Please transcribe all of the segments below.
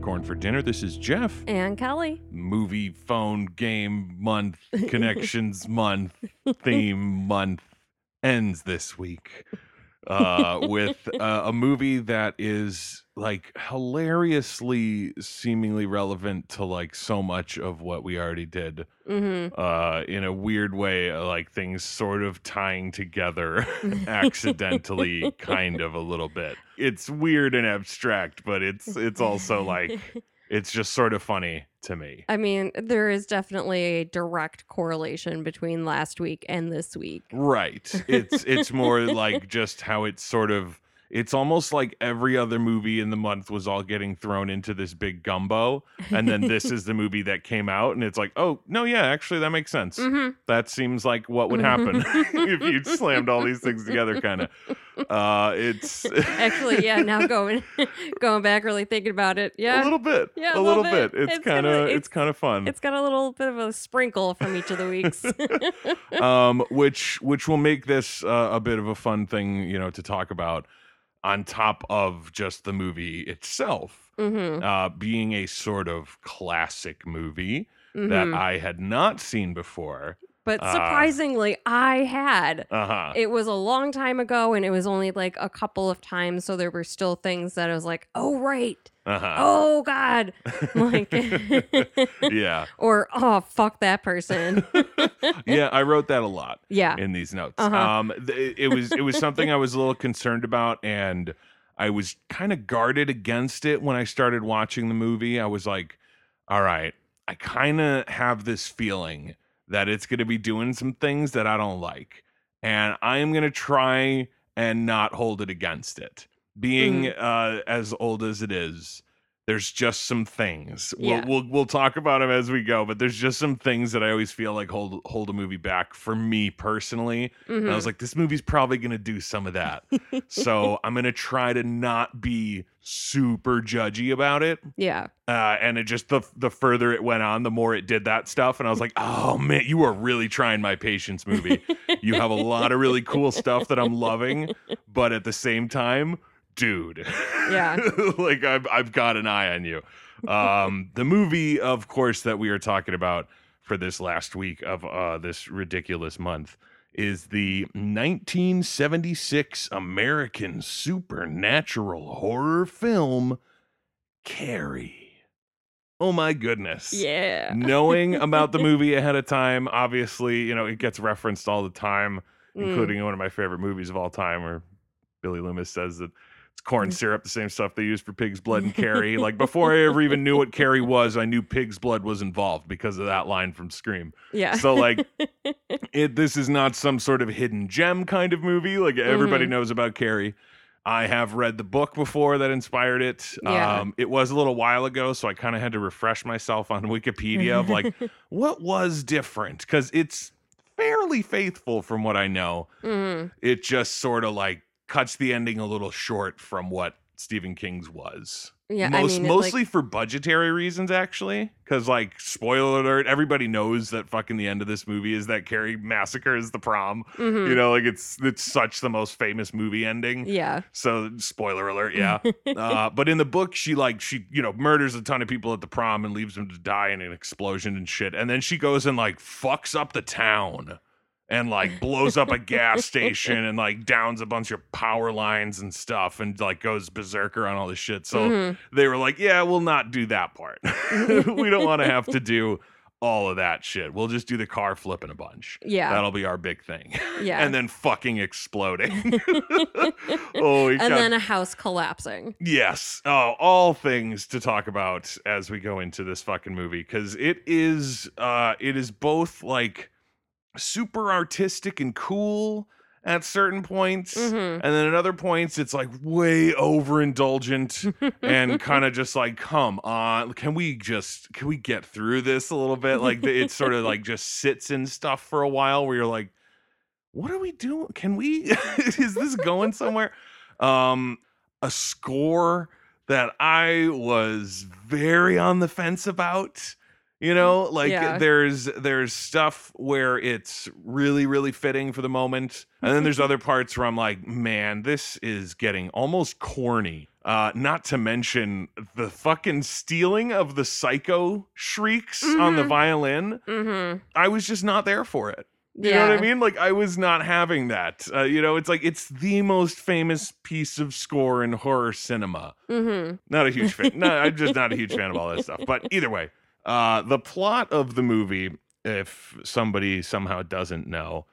Popcorn for Dinner. This is Jeff. And Kelly. Movie, phone, game month, connections month, theme month ends this week uh, with uh, a movie that is like hilariously seemingly relevant to like so much of what we already did Mm-hmm. uh in a weird way uh, like things sort of tying together accidentally kind of a little bit it's weird and abstract but it's it's also like it's just sort of funny to me I mean, there is definitely a direct correlation between last week and this week. right it's it's more like just how it's sort of it's almost like every other movie in the month was all getting thrown into this big gumbo and then this is the movie that came out and it's like oh no yeah actually that makes sense Mm-hmm. that seems like what would happen if you slammed all these things together kind of uh it's Actually, yeah. Now going going back, really thinking about it, Yeah. a little bit Yeah, a little bit, bit. it's, kind it's, it's- kind of fun it's got a little bit of a sprinkle from each of the weeks. um which which will make this uh, a bit of a fun thing you know to talk about on top of just the movie itself mm-hmm. uh being a sort of classic movie that Mm-hmm. i had not seen before But uh, surprisingly, I had. uh-huh It was a long time ago, and it was only like a couple of times, so there were still things that I was like, "Oh right, uh-huh oh God," like, yeah or "Oh fuck that person." yeah i wrote that a lot yeah, in these notes. Uh-huh. Um, th- it was it was something I was a little concerned about, and I was kind of guarded against it when I started watching the movie. I was like, "All right, I kind of have this feeling that it's going to be doing some things that I don't like, and I am going to try and not hold it against it." Being Mm. uh, as old as it is, there's just some things. Yeah. we'll, we'll we'll talk about them as we go but there's just some things that i always feel like hold hold a movie back for me personally. And i was like this movie's probably gonna do some of that. So i'm gonna try to not be super judgy about it. Yeah, uh, and it just the the further it went on the more it did that stuff. And i was like oh man you are really trying my patience movie. You have a lot of really cool stuff that i'm loving but at the same time dude Yeah. like I've, I've got an eye on you um the movie of course that we are talking about for this last week of uh this ridiculous month is the 1976 american supernatural horror film carrie oh my goodness yeah. knowing about the movie ahead of time obviously you know it gets referenced all the time Mm. including in one of my favorite movies of all time where Billy Loomis says that corn syrup, the same stuff they use for pig's blood and Carrie. like before I ever even knew what Carrie was, I knew pig's blood was involved because of that line from Scream. yeah. So like it this is not some sort of hidden gem kind of movie. Like everybody Mhm. knows about Carrie. I have read the book before that inspired it. Yeah. Um, it was a little while ago, so I kind of had to refresh myself on Wikipedia of like what was different because it's fairly faithful from what I know. Mhm. It just sort of like cuts the ending a little short from what Stephen King's was. Yeah, Most, I mean, it, like- mostly for budgetary reasons, actually. Because, like, spoiler alert, everybody knows that fucking the end of this movie is that Carrie massacres the prom. Mhm. You know, like it's it's such the most famous movie ending. yeah, So, spoiler alert, yeah. uh, but in the book, she like she you know murders a ton of people at the prom and leaves them to die in an explosion and shit. And then she goes and like fucks up the town and like blows up a gas station and like downs a bunch of power lines and stuff and like goes berserker on all this shit. So Mhm. they were like, yeah, we'll not do that part. we don't want to have to do all of that shit. We'll just do the car flipping a bunch. yeah, That'll be our big thing. yeah. and then fucking exploding. oh, and got then a house collapsing. Yes. Oh, all things to talk about as we go into this fucking movie cuz it is uh it is both like super artistic and cool at certain points Mhm. and then at other points it's like way overindulgent and kind of just like come on can we just can we get through this a little bit like it sort of like just sits in stuff for a while where you're like what are we doing can we is this going somewhere um a score that i was very on the fence about You know, like Yeah. there's there's stuff where it's really really fitting for the moment, and then there's other parts where I'm like, man, this is getting almost corny. Uh, not to mention the fucking stealing of the psycho shrieks on the Mhm. violin. Mm-hmm. I was just not there for it. You yeah. know what I mean? Like I was not having that. Uh, you know, it's like it's the most famous piece of score in horror cinema. Mm-hmm. Not a huge fan. no, I'm just not a huge fan of all that stuff. But either way, uh, the plot of the movie, if somebody somehow doesn't know,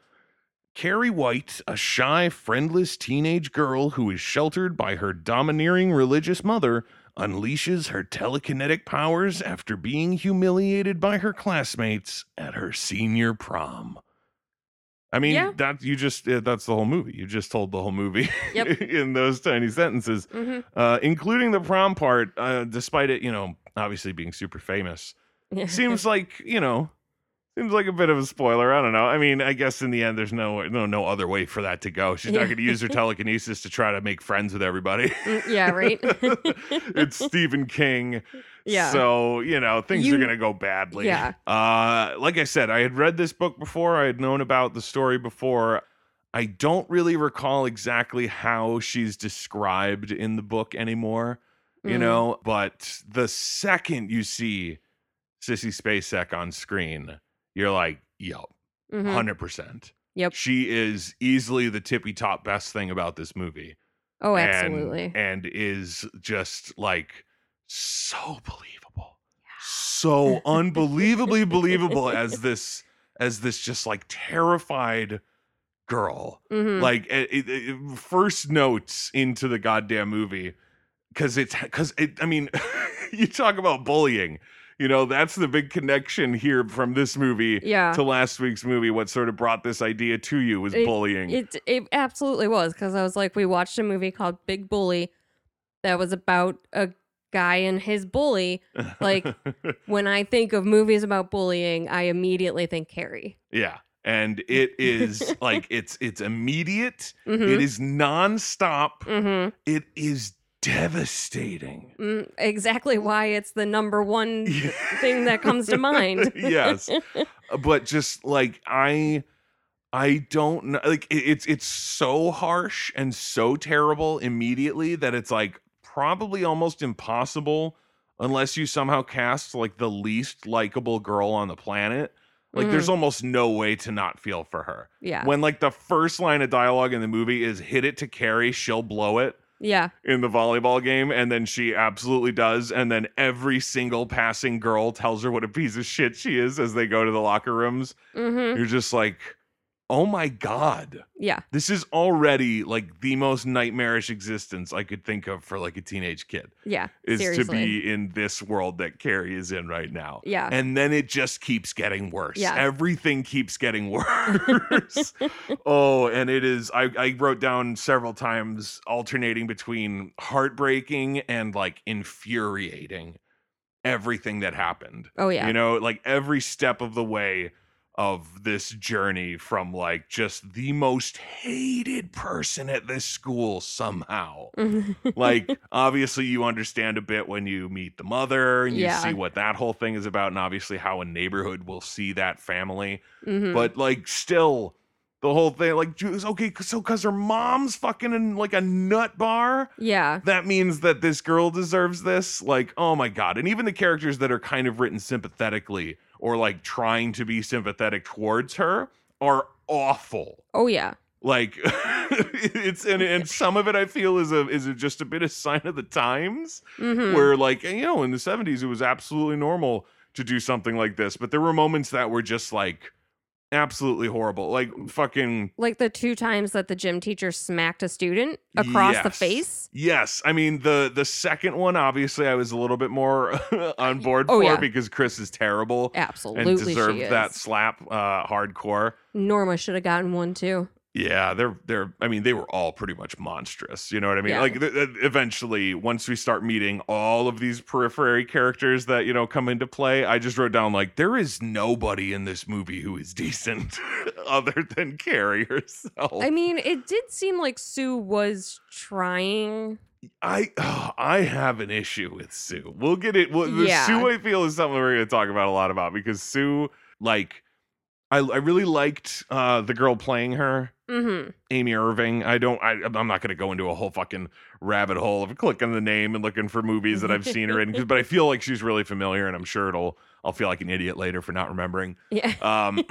Carrie White, a shy, friendless teenage girl who is sheltered by her domineering religious mother, unleashes her telekinetic powers after being humiliated by her classmates at her senior prom. I mean, Yeah. that you just uh, that's the whole movie. You just told the whole movie Yep. in those tiny sentences Mm-hmm. uh, including the prom part, uh, despite it, you know, obviously being super famous. Seems like, you know, seems like a bit of a spoiler. I don't know. I mean, I guess in the end, there's no no no other way for that to go. She's not going to use her telekinesis to try to make friends with everybody. Mm, yeah, right? it's Stephen King. Yeah. So, you know, things are going to go badly. Yeah. Uh, like I said, I had read this book before. I had known about the story before. I don't really recall exactly how she's described in the book anymore, you Mm. know, but the second you see Sissy Spacek on screen, you're like, yo, Mhm. 100%. Yep. She is easily the tippy top best thing about this movie Oh, absolutely. and, is just like so believable so unbelievably believable as this as this just like terrified girl Mhm. like it, it- it- first notes into the goddamn movie because it's because it i mean you talk about bullying you know that's the big connection here from this movie yeah. to last week's movie what sort of brought this idea to you was It- bullying It it absolutely was because I was like, we watched a movie called Big Bully that was about a guy and his bully. like- When I think of movies about bullying, I immediately think Carrie. Yeah. And it is like it's it's immediate. Mhm. It is nonstop. Mm-hmm. It is devastating. Mm, exactly why it's the number one thing that comes to mind. yes. But just like I I don't know like it- it's it's so harsh and so terrible immediately that it's like probably almost impossible unless you somehow cast like the least likable girl on the planet. Like there's almost no way to not feel for her. Yeah. when like the first line of dialogue in the movie is hit it to Carrie she'll blow it yeah. in the volleyball game and then she absolutely does and then every single passing girl tells her what a piece of shit she is as they go to the locker rooms Mm-hmm. you're just like oh my god Yeah. this is already like the most nightmarish existence i could think of for like a teenage kid Yeah. is Seriously. to be in this world that carrie is in right now Yeah. and then it just keeps getting worse. Yeah. Everything keeps getting worse. oh, and it is. I, I wrote down several times alternating between heartbreaking and like infuriating everything that happened. oh yeah. You know, like every step of the way of this journey from like just the most hated person at this school somehow like obviously you understand a bit when you meet the mother and you Yeah. see what that whole thing is about and obviously how a neighborhood will see that family Mhm. but like still the whole thing like okay so because her mom's fucking in like a nut bar yeah. that means that this girl deserves this like oh my god and even the characters that are kind of written sympathetically or like trying to be sympathetic towards her are awful Oh yeah. like it's and, and some of it i feel is a is a, just a bit of sign of the times Mm-hmm. where like you know in the 70s it was absolutely normal to do something like this but there were moments that were just like absolutely horrible like fucking like the two times that the gym teacher smacked a student across the face. yes i mean the the second one obviously i was a little bit more on board Oh, for yeah. because chris is terrible Absolutely, and deserved that slap uh hardcore Norma should have gotten one too. Yeah, they're they're. I mean, they were all pretty much monstrous. You know what I mean? Yeah. Like th- th- eventually, once we start meeting all of these periphery characters that you know come into play, I just wrote down like there is nobody in this movie who is decent other than Carrie herself. I mean, it did seem like Sue was trying I oh, I have an issue with Sue. We'll get it. Well, the Yeah. Sue I feel is something we're going to talk about a lot about because Sue, like, I I really liked uh the girl playing her, Mm-hmm. Amy Irving. I don't. I I'm not going to go into a whole fucking rabbit hole of clicking the name and looking for movies that I've seen her in, but I feel like she's really familiar, and I'm sure it'll. I'll feel like an idiot later for not remembering. Yeah. Um,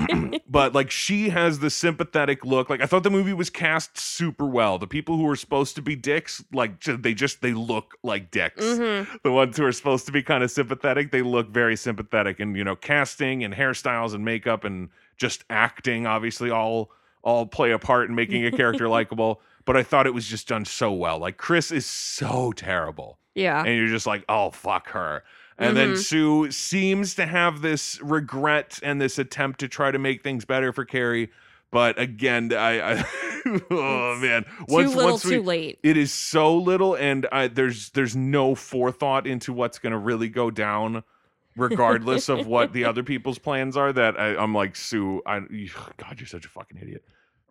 but like she has the sympathetic look. Like I thought the movie was cast super well. The people who were supposed to be dicks, like they just they look like dicks. Mm-hmm. The ones who are supposed to be kind of sympathetic, they look very sympathetic. And you know, casting and hairstyles and makeup and just acting, obviously, all all play a part in making a character likable. But I thought it was just done so well. Like Chris is so terrible Yeah. and you're just like, oh fuck her. And then Mhm. Sue seems to have this regret and this attempt to try to make things better for Carrie, but again, I, I oh man, too little, too late. it is so little, and I, there's there's no forethought into what's going to really go down, regardless of what the other people's plans are. That I, I'm like Sue, I God, you're such a fucking idiot.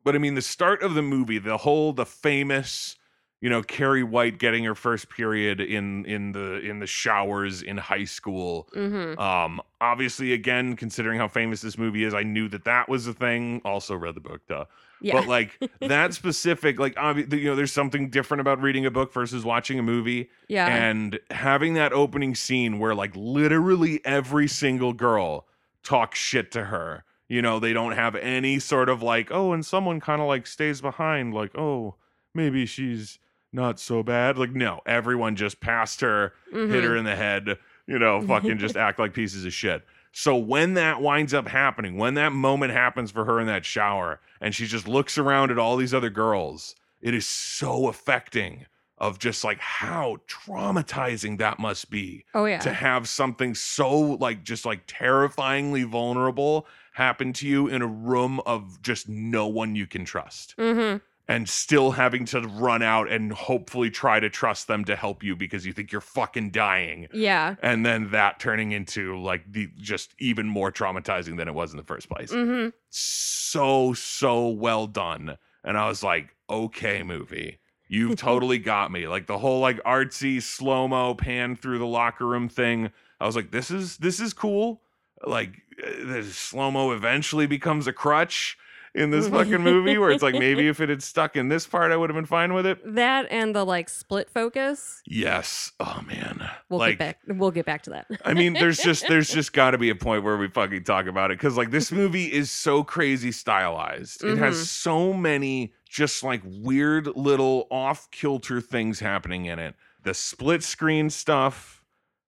But I mean, the start of the movie, the whole the famous, you know, Carrie White getting her first period in in the in the showers in high school. Mm-hmm. Um, obviously, again, considering how famous this movie is, I knew that that was a thing. Also, read the book, duh. Yeah. But like that specific, like you know, there's something different about reading a book versus watching a movie, yeah. and having that opening scene where like literally every single girl talks shit to her. You know, they don't have any sort of like, oh, and someone kind of like stays behind, like, oh, maybe she's not so bad. Like, no, everyone just passed her, hit Mhm. her in the head, you know, fucking just act like pieces of shit. So when that winds up happening, when that moment happens for her in that shower, and she just looks around at all these other girls, it is so affecting of just like how traumatizing that must be Oh yeah. to have something so like just like terrifyingly vulnerable happen to you in a room of just no one you can trust mm-hmm. And still having to run out and hopefully try to trust them to help you because you think you're fucking dying. Yeah. and then that turning into like the just even more traumatizing than it was in the first place. Mm-hmm. so so well done. And i was like okay movie. You've totally got me. Like the whole like artsy slow-mo pan through the locker room thing i was like this is this is cool. Like uh, the slow-mo eventually becomes a crutch in this fucking movie where it's like maybe if it had stuck in this part i would have been fine with it That and the like split focus. yes oh man We'll like get back. We'll get back to that. I mean, there's just there's just got to be a point where we fucking talk about it because like this movie is so crazy stylized. It Mhm. has so many just like weird little off kilter things happening in it. The split screen stuff,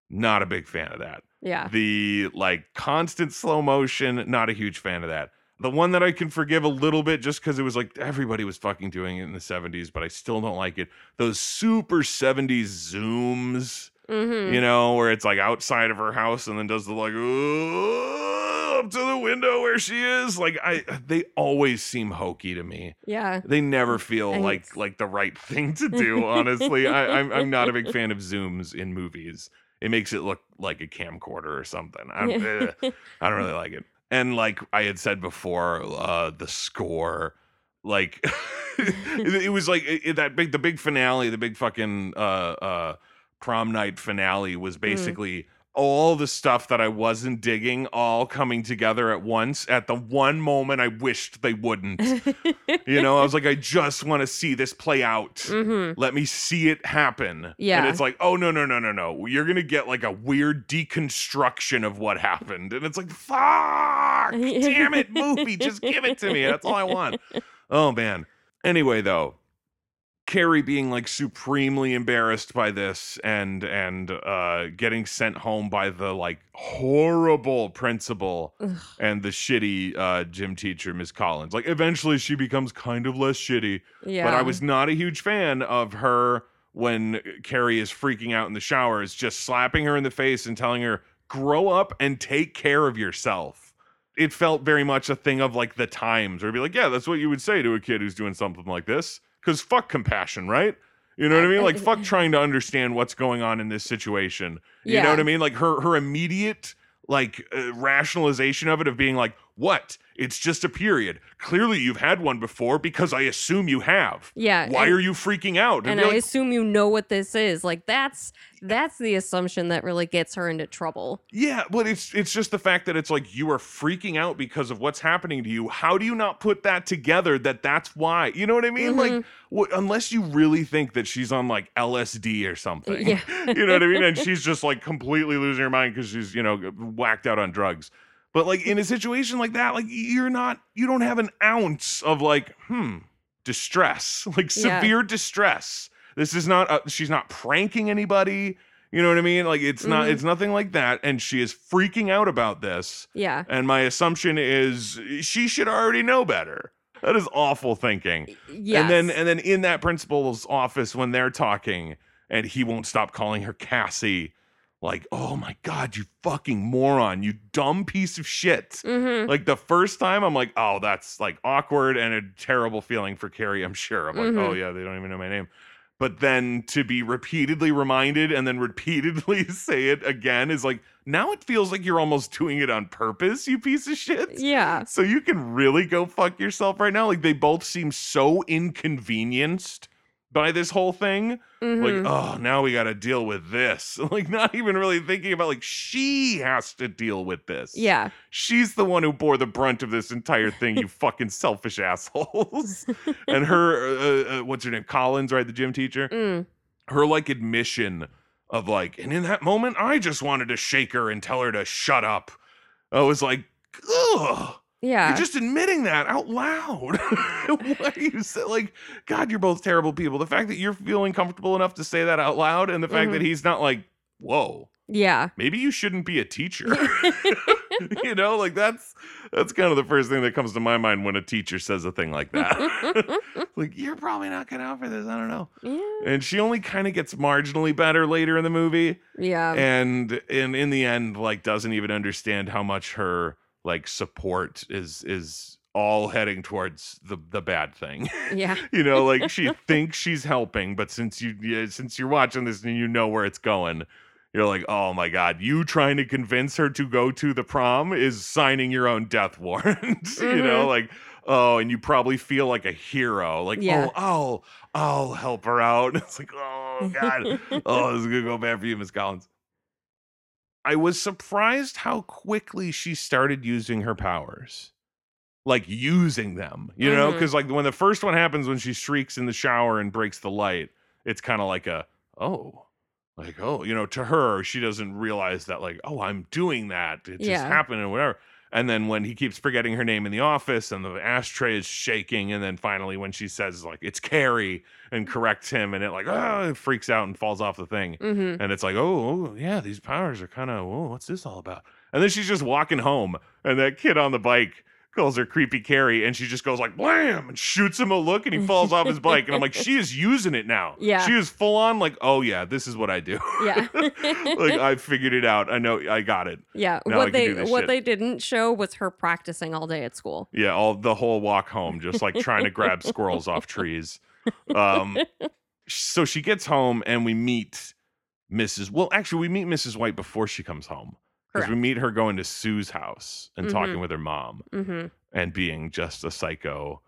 not a big fan of that. Yeah. The like constant slow motion, not a huge fan of that. The one that I can forgive a little bit just because it was like everybody was fucking doing it in the 70s, but I still don't like it. Those super 70s zooms Mm-hmm. you know, where it's like outside of her house and then does the like up to the window where she is. Like I, they always seem hokey to me. yeah. They never feel like like the right thing to do. Honestly, I, I'm I'm not a big fan of zooms in movies. It makes it look like a camcorder or something. I, eh, I don't really like it. And like I had said before, uh, the score, like it, it was like it, that big, the big finale, the big fucking uh, uh, prom night finale was basically all the stuff that I wasn't digging, all coming together at once at the one moment I wished they wouldn't. you know, I was like, I just want to see this play out mm-hmm. let me see it happen. Yeah. And it's like, oh no, no, no, no, no. You're gonna get like a weird deconstruction of what happened. And it's like, fuck, damn it, movie, just give it to me. That's all I want. Oh man. Anyway, though, Carrie being like supremely embarrassed by this and and uh getting sent home by the like horrible principal Ugh. and the shitty uh gym teacher, Miss Collins. Like eventually she becomes kind of less shitty Yeah. but I was not a huge fan of her when Carrie is freaking out in the showers, just slapping her in the face and telling her, grow up and take care of yourself. It felt very much a thing of like the times, where it'd be like, yeah, that's what you would say to a kid who's doing something like this. Cause fuck compassion, right? You know what I mean? Like fuck trying to understand what's going on in this situation. You know what I mean? Like her her immediate like uh, rationalization of it of being like, what? It's just a period. Clearly, you've had one before because I assume you have. Yeah. Why and, are you freaking out? and you're I like, assume you know what this is. Like that's that's the assumption that really gets her into trouble. Yeah, but it's it's just the fact that it's like you are freaking out because of what's happening to you. How do you not put that together that that's why? You know what I mean? Like Mhm. wh- unless you really think that she's on like LSD or something. Yeah. you know what I mean? And she's just like completely losing her mind cuz she's, you know, whacked out on drugs. But like in a situation like that, like you're not you don't have an ounce of like, hmm, distress, like Yeah. severe distress. This is not uh, she's not pranking anybody. You know what I mean? Like it's not Mhm. it's nothing like that and she is freaking out about this Yeah. and my assumption is she should already know better. That is awful thinking. Yes. And then and then in that principal's office when they're talking and he won't stop calling her Cassie like, "Oh my god, you fucking moron, you dumb piece of shit." Mhm. Like the first time I'm like, "Oh, that's like awkward and a terrible feeling for Carrie, I'm sure." I'm like, Mhm. "Oh yeah, they don't even know my name." But then to be repeatedly reminded and then repeatedly say it again is like now it feels like you're almost doing it on purpose, you piece of shit. Yeah. So you can really go fuck yourself right now. Like they both seem so inconvenienced by this whole thing. Mhm. Like, oh, now we got to deal with this. Like, not even really thinking about like she has to deal with this. yeah. She's the one who bore the brunt of this entire thing, you fucking selfish assholes. and her, uh, uh, what's her name? Collins, right? The gym teacher. Mm. Her like admission of like, and in that moment, I just wanted to shake her and tell her to shut up. I was like, ugh. Yeah. You're just admitting that out loud. Why do you say like, God, you're both terrible people. The fact that you're feeling comfortable enough to say that out loud, and the fact that Mhm. he's not like, whoa, yeah. maybe you shouldn't be a teacher. you know, like that's that's kind of the first thing that comes to my mind when a teacher says a thing like that. like, you're probably not cut out for this. I don't know. yeah. And she only kind of gets marginally better later in the movie Yeah. and and in the end like doesn't even understand how much her like support is is all heading towards the the bad thing yeah. you know like she thinks she's helping but since you yeah, since you're watching this and you know where it's going you're like oh my god you trying to convince her to go to the prom is signing your own death warrant you know Mhm. like oh and you probably feel like a hero like Yeah. oh i'll i'll help her out it's like oh god oh, this is gonna go bad for you, Miss Collins. I was surprised how quickly she started using her powers. Like using them, you know, Mhm. because like when the first one happens when she shrieks in the shower and breaks the light, it's kind of like a oh, like oh, you know, to her, she doesn't realize that like, oh, I'm doing that. It just Yeah. happened and whatever. And then when he keeps forgetting her name in the office and the ashtray is shaking, and then finally when she says like it's Carrie and corrects him, and it like oh, it freaks out and falls off the thing, Mm-hmm. and it's like oh, oh yeah, these powers are kind of oh, what's this all about? And then she's just walking home, and that kid on the bike calls her creepy Carrie, and she just goes like blam and shoots him a look, and he falls off his bike, and I'm like, she is using it now. Yeah. she is full on like oh yeah, this is what I do. Yeah. like I figured it out. I know I got it. yeah. now what they what shit. they didn't show was her practicing all day at school. Yeah, all the whole walk home, just like trying to grab squirrels off trees. Um, so she gets home and we meet Mrs. Well, actually, we meet Mrs. White before she comes home because we meet her going to Sue's house and talking Mhm. with her mom Mm-hmm. and being just a psycho,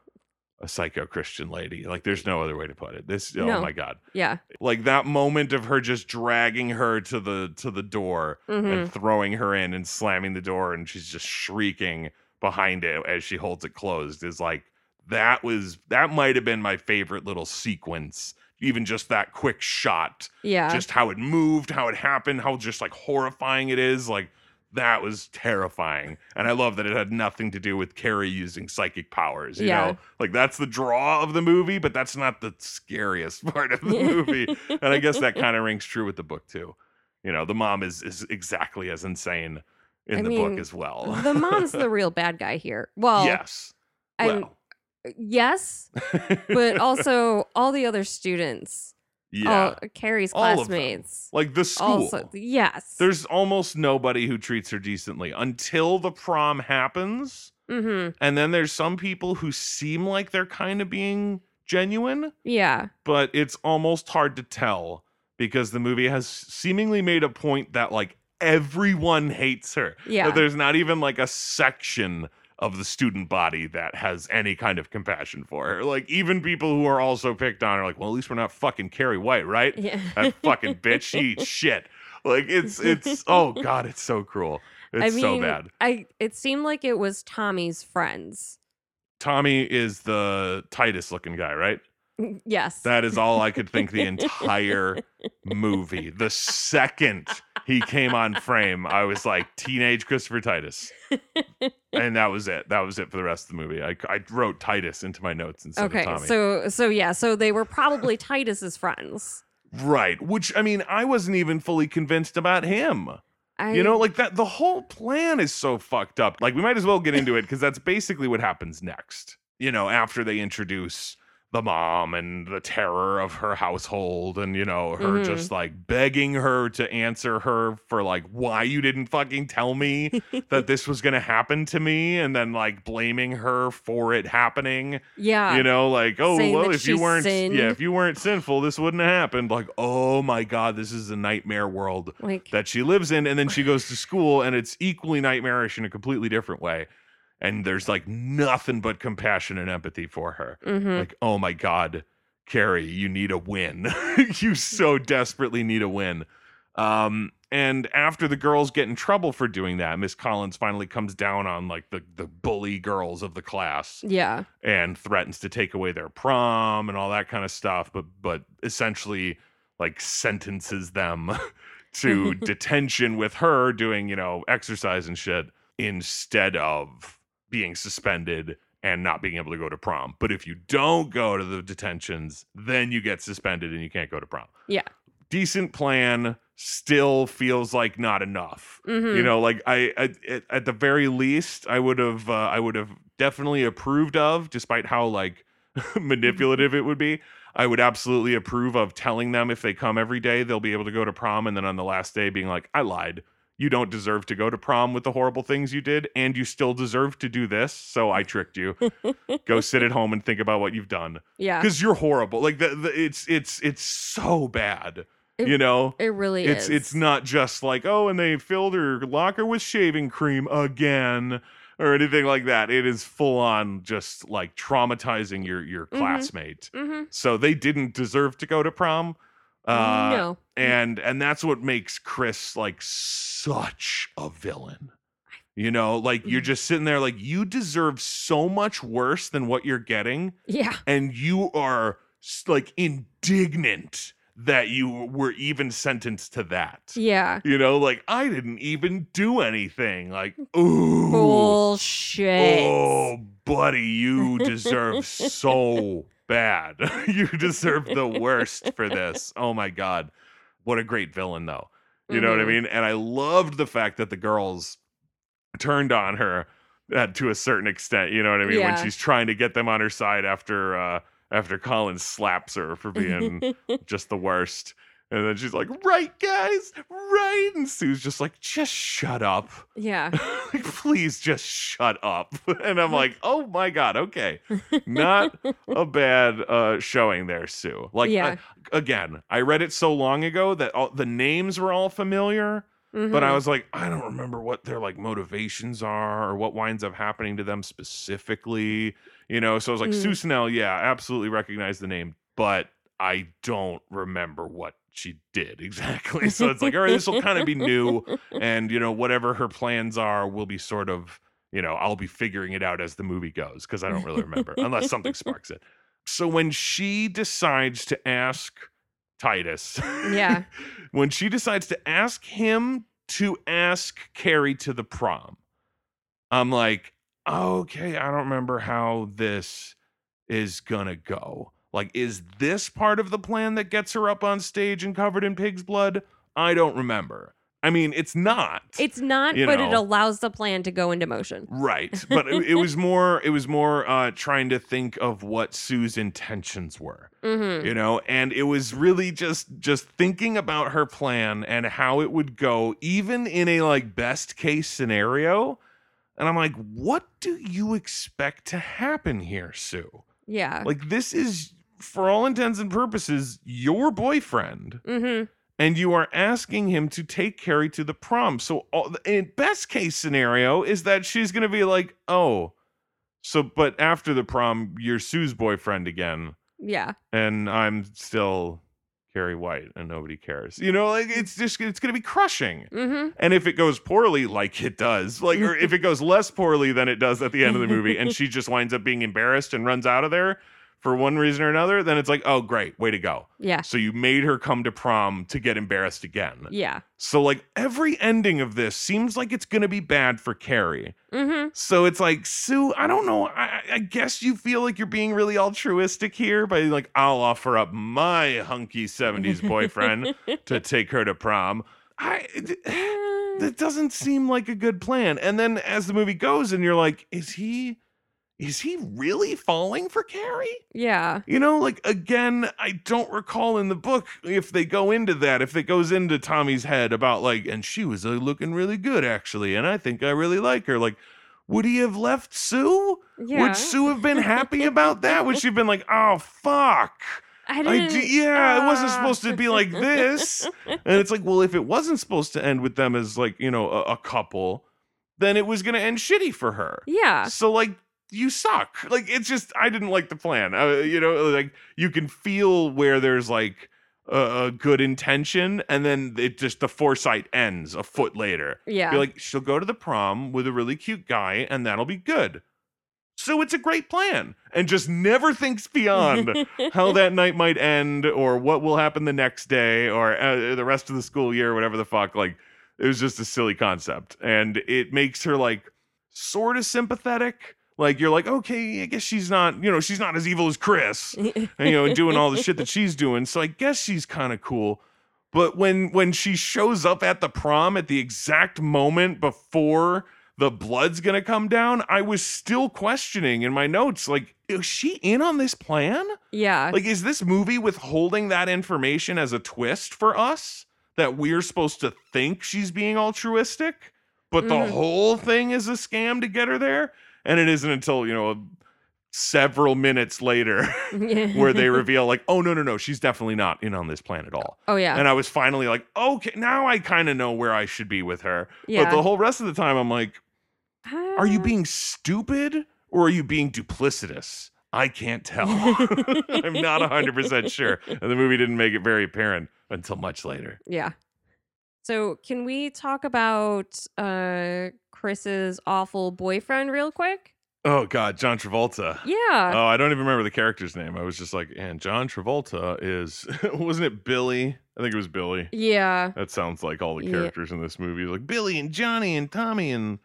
a psycho Christian lady. Like, there's no other way to put it. This, oh my god, Yeah. like that moment of her just dragging her to the to the door Mm-hmm. and throwing her in and slamming the door and she's just shrieking behind it as she holds it closed is like that was that might have been my favorite little sequence even just that quick shot Yeah. just how it moved how it happened how just like horrifying it is like that was terrifying and i love that it had nothing to do with carrie using psychic powers you Yeah. know like that's the draw of the movie but that's not the scariest part of the movie and I guess that kind of rings true with the book too. You know, the mom is is exactly as insane in I the mean, book as well. the mom's the real bad guy here. Well, yes. I'm- Well, uh, yes, but also all the other students, yeah. all Carrie's All classmates, like the school. also yes. There's almost nobody who treats her decently until the prom happens. mm-hmm. And then there's some people who seem like they're kind of being genuine, Yeah. but it's almost hard to tell because the movie has seemingly made a point that like everyone hates her. Yeah. That there's not even like a section of the student body that has any kind of compassion for her. Like even people who are also picked on are like, well, at least we're not fucking Carrie White, right? Yeah. That fucking bitch, she eats shit. Like it's it's oh god, it's so cruel. It's I mean, so bad. I it seemed like it was Tommy's friends. Tommy is the Titus looking guy, right? Yes. That is all I could think the entire movie. The second he came on frame, I was like, teenage Christopher Titus. And that was it. That was it for the rest of the movie. I, I wrote Titus into my notes instead okay. of Tommy. So so yeah, so they were probably Titus's friends. right. Which, I mean, I wasn't even fully convinced about him. I, You know, like that, the whole plan is so fucked up. Like, we might as well get into it because that's basically what happens next. You know, after they introduce the mom and the terror of her household and, you know, her Mhm. just like begging her to answer her for like, why you didn't fucking tell me that this was going to happen to me. And then like blaming her for it happening yeah. you know like oh saying well if you weren't sinned. yeah if you weren't sinful this wouldn't have happened like oh my god this is a nightmare world like that she lives in and then she goes to school and it's equally nightmarish in a completely different way and there's like nothing but compassion and empathy for her mhm. like oh my god carrie you need a win you so desperately need a win um and after the girls get in trouble for doing that miss collins finally comes down on like the the bully girls of the class yeah. and threatens to take away their prom and all that kind of stuff but but essentially like sentences them to detention with her doing you know exercise and shit instead of being suspended and not being able to go to prom but if you don't go to the detentions then you get suspended and you can't go to prom Yeah. decent plan still feels like not enough Mhm. you know like i, I at, at the very least i would have uh, i would have definitely approved of despite how like manipulative it would be i would absolutely approve of telling them if they come every day they'll be able to go to prom and then on the last day being like i lied you don't deserve to go to prom with the horrible things you did and you still deserve to do this so i tricked you. Go sit at home and think about what you've done. Yeah. because you're horrible. Like the, the it's it's it's so bad It- you know? It really it's is. it's not just like oh and they filled her locker with shaving cream again or anything like that. It is full on just like traumatizing your your Mhm. classmate. Hmm so they didn't deserve to go to prom uh no. and and that's what makes chris like such a villain you know like you're Mhm. just sitting there like you deserve so much worse than what you're getting Yeah. and you are like indignant that you were even sentenced to that. Yeah. You know, like I didn't even do anything. Like, ooh, Bullshit. oh, buddy, you deserve so bad. you deserve the worst for this. Oh my god, what a great villain, though. You know what I Mhm. mean? And I loved the fact that the girls turned on her uh, to a certain extent. You know what I mean? Yeah. When she's trying to get them on her side after uh, after Colin slaps her for being just the worst. And then she's like, right, guys, right. And Sue's just like, just shut up. yeah. like, please just shut up. And I'm like, oh my God, okay. Not a bad uh, showing there, Sue. Like, Yeah. I- again, I read it so long ago that all, the names were all familiar, but I Mhm. was like, I don't remember what their like motivations are or what winds up happening to them specifically. You know, so I was like, Mm. Sue Snell, yeah, absolutely recognize the name, but I don't remember what she did exactly. So it's like, all right, this will kind of be new. And, you know, whatever her plans are will be sort of, you know, I'll be figuring it out as the movie goes because I don't really remember unless something sparks it. So when she decides to ask Titus, Yeah. when she decides to ask him to ask Carrie to the prom, I'm like, okay, I don't remember how this is gonna go. Like, is this part of the plan that gets her up on stage and covered in pig's blood? I don't remember. I mean, it's not. It's not, but it allows the plan to go into motion. Right, but it, it was more. It was more uh, trying to think of what Sue's intentions were, Mm-hmm. you know, and it was really just just thinking about her plan and how it would go, even in a like best case scenario. And I'm like, what do you expect to happen here, Sue? Yeah. Like, this is, for all intents and purposes, your boyfriend, mm-hmm. and you are asking him to take Carrie to the prom. So, all, in best case scenario is that she's going to be like, "Oh, so but after the prom, you're Sue's boyfriend again, Yeah. and I'm still Carrie White, and nobody cares." You know, like it's just it's going to be crushing. Mm-hmm. And if it goes poorly, like it does, like or if it goes less poorly than it does at the end of the movie, and she just winds up being embarrassed and runs out of there for one reason or another, then it's like, oh, great, way to go. Yeah. So you made her come to prom to get embarrassed again. Yeah. So like every ending of this seems like it's gonna be bad for Carrie. Mm-hmm. So it's like Sue, I don't know. I, I guess you feel like you're being really altruistic here by like I'll offer up my hunky '70s boyfriend to take her to prom. I that doesn't seem like a good plan. And then as the movie goes, and you're like, is he? Is he really falling for Carrie? yeah. You know, like again, I don't recall in the book if they go into that, if it goes into Tommy's head about like, and she was uh, looking really good actually, and I think I really like her. Like, would he have left Sue? Yeah. Would Sue have been happy about that? Would she have been like, oh fuck? I I didn't. d- yeah, it wasn't ah. supposed to be like this. And it's like, well, if it wasn't supposed to end with them as like, you know, a, a couple, then it was gonna end shitty for her. yeah. So like you suck. Like it's just I didn't like the plan. Uh, you know, like you can feel where there's like a, a good intention, and then it just the foresight ends a foot later. Yeah. Be like she'll go to the prom with a really cute guy, and that'll be good. So it's a great plan, and just never thinks beyond how that night might end, or what will happen the next day, or uh, the rest of the school year, or whatever the fuck. Like it was just a silly concept, and it makes her like sort of sympathetic. Like you're like, okay, I guess she's not, you know, she's not as evil as Chris, and, you know, doing all the shit that she's doing. So I guess she's kind of cool. But when when she shows up at the prom at the exact moment before the blood's gonna come down, I was still questioning in my notes, like, is she in on this plan? yeah. Like, is this movie withholding that information as a twist for us that we're supposed to think she's being altruistic, but the Mhm. whole thing is a scam to get her there? And it isn't until, you know, several minutes later where they reveal, like, oh, no, no, no, she's definitely not in on this plan at all. oh yeah. And I was finally like, okay, now I kind of know where I should be with her. yeah. But the whole rest of the time, I'm like, are you Ah. being stupid or are you being duplicitous? I can't tell. I'm not 100% sure. And the movie didn't make it very apparent until much later. Yeah. So can we talk about uh Chris's awful boyfriend real quick? Oh, God, John Travolta. Yeah. Oh, I don't even remember the character's name. I was just like, and John Travolta is, wasn't it Billy? I think it was Billy. yeah. That sounds like all the Yeah. characters in this movie. Like Billy and Johnny and Tommy and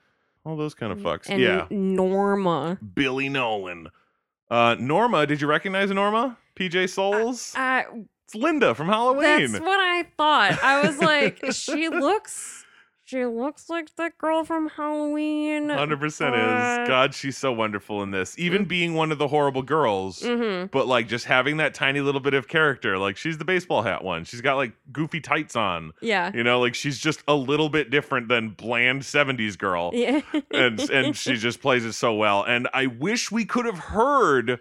all those kind of fucks. And yeah. Norma. Billy Nolan. Uh, Norma, did you recognize Norma? PJ Soles? Uh, it's Linda from Halloween. that's what I thought. I was like, she looks she looks like that girl from Halloween. 100% Uh, is. God, she's so wonderful in this. Even Mm. being one of the horrible girls, Mm-hmm. but like just having that tiny little bit of character. Like she's the baseball hat one. She's got like goofy tights on. Yeah. You know, like she's just a little bit different than bland 70s girl. Yeah. and and she just plays it so well. And I wish we could have heard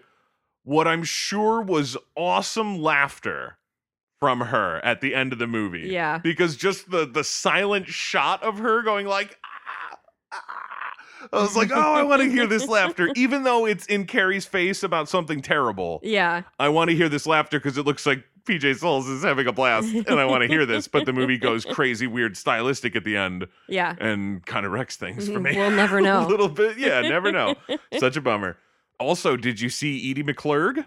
what I'm sure was awesome laughter from her at the end of the movie. yeah. Because just the the silent shot of her going like "Ah, ah," I was like, oh, I want to hear this laughter, even though it's in Carrie's face about something terrible. Yeah. I want to hear this laughter because it looks like PJ Soles is having a blast, and I want to hear this. But the movie goes crazy, weird, stylistic at the end, Yeah. and kind of wrecks things for me. We'll never know. a little bit, yeah, never know. Such a bummer. Also, did you see Edie McClurg?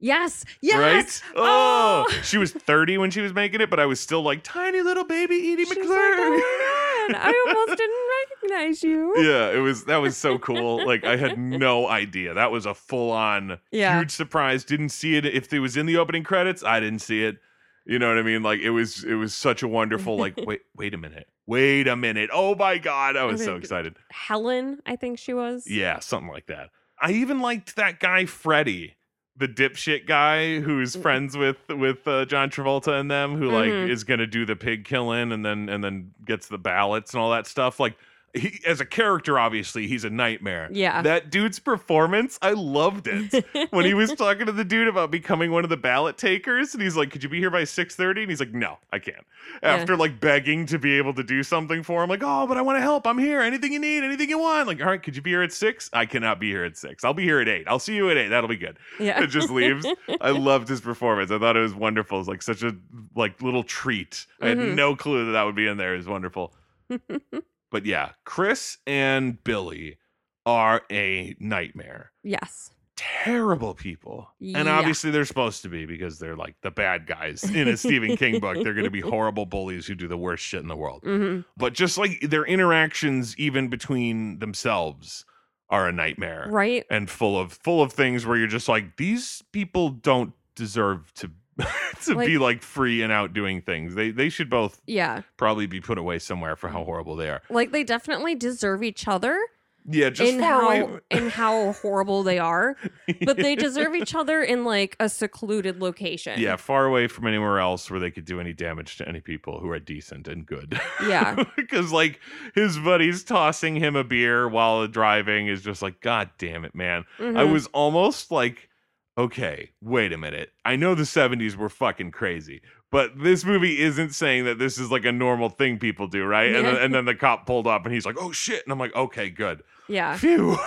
Yes. Yes. Right? Oh, Oh. she was 30 when she was making it, but I was still like tiny little baby Edie She's like, McClurg. oh my God, I almost didn't recognize you. yeah, it was that was so cool. Like I had no idea. That was a full on Yeah. huge surprise. Didn't see it if it was in the opening credits. I didn't see it. You know what I mean? Like it was it was such a wonderful like wait wait a minute. Wait a minute. Oh my god, I was so excited. Helen, I think she was. Yeah, something like that. I even liked that guy Freddie, the dipshit guy who's Mm. friends with with uh, John Travolta and them, who like Mhm. is gonna do the pig killing and then and then gets the ballots and all that stuff. Like he, as a character, obviously, he's a nightmare. Yeah. That dude's performance, I loved it. when he was talking to the dude about becoming one of the ballot takers, and he's like, "Could you be here by 6.30? And he's like, "No, I can't." After like begging to be able to do something for him, like, "Oh, but I want to help. I'm here. Anything you need, anything you want." Like, "All right, could you be here at 6? I cannot be here at 6. I'll be here at 8. I'll see you at 8. That'll be good." yeah. It just leaves. I loved his performance. I thought it was wonderful. It's like such a like little treat. I had Mhm. no clue that that would be in there. It was wonderful. But yeah, Chris and Billy are a nightmare. yes. Terrible people. And Yeah. obviously they're supposed to be because they're like the bad guys in a Stephen King book. They're going to be horrible bullies who do the worst shit in the world. hmm But just like their interactions even between themselves are a nightmare Right. and full of full of things where you're just like these people don't deserve to to Like- be like free and out doing things. They they should both Yeah. probably be put away somewhere for how horrible they are. Like they definitely deserve each other Yeah, just in how away. in how horrible they are, but they deserve each other in like a secluded location. Yeah, far away from anywhere else where they could do any damage to any people who are decent and good. Yeah. because like his buddies tossing him a beer while driving is just like, God damn it, man. I Mhm. was almost like, okay, wait a minute. I know the 70s were fucking crazy, but this movie isn't saying that this is like a normal thing people do, right? And, then, and then the cop pulled up and he's like, oh shit. And I'm like, okay, good. Yeah. Phew.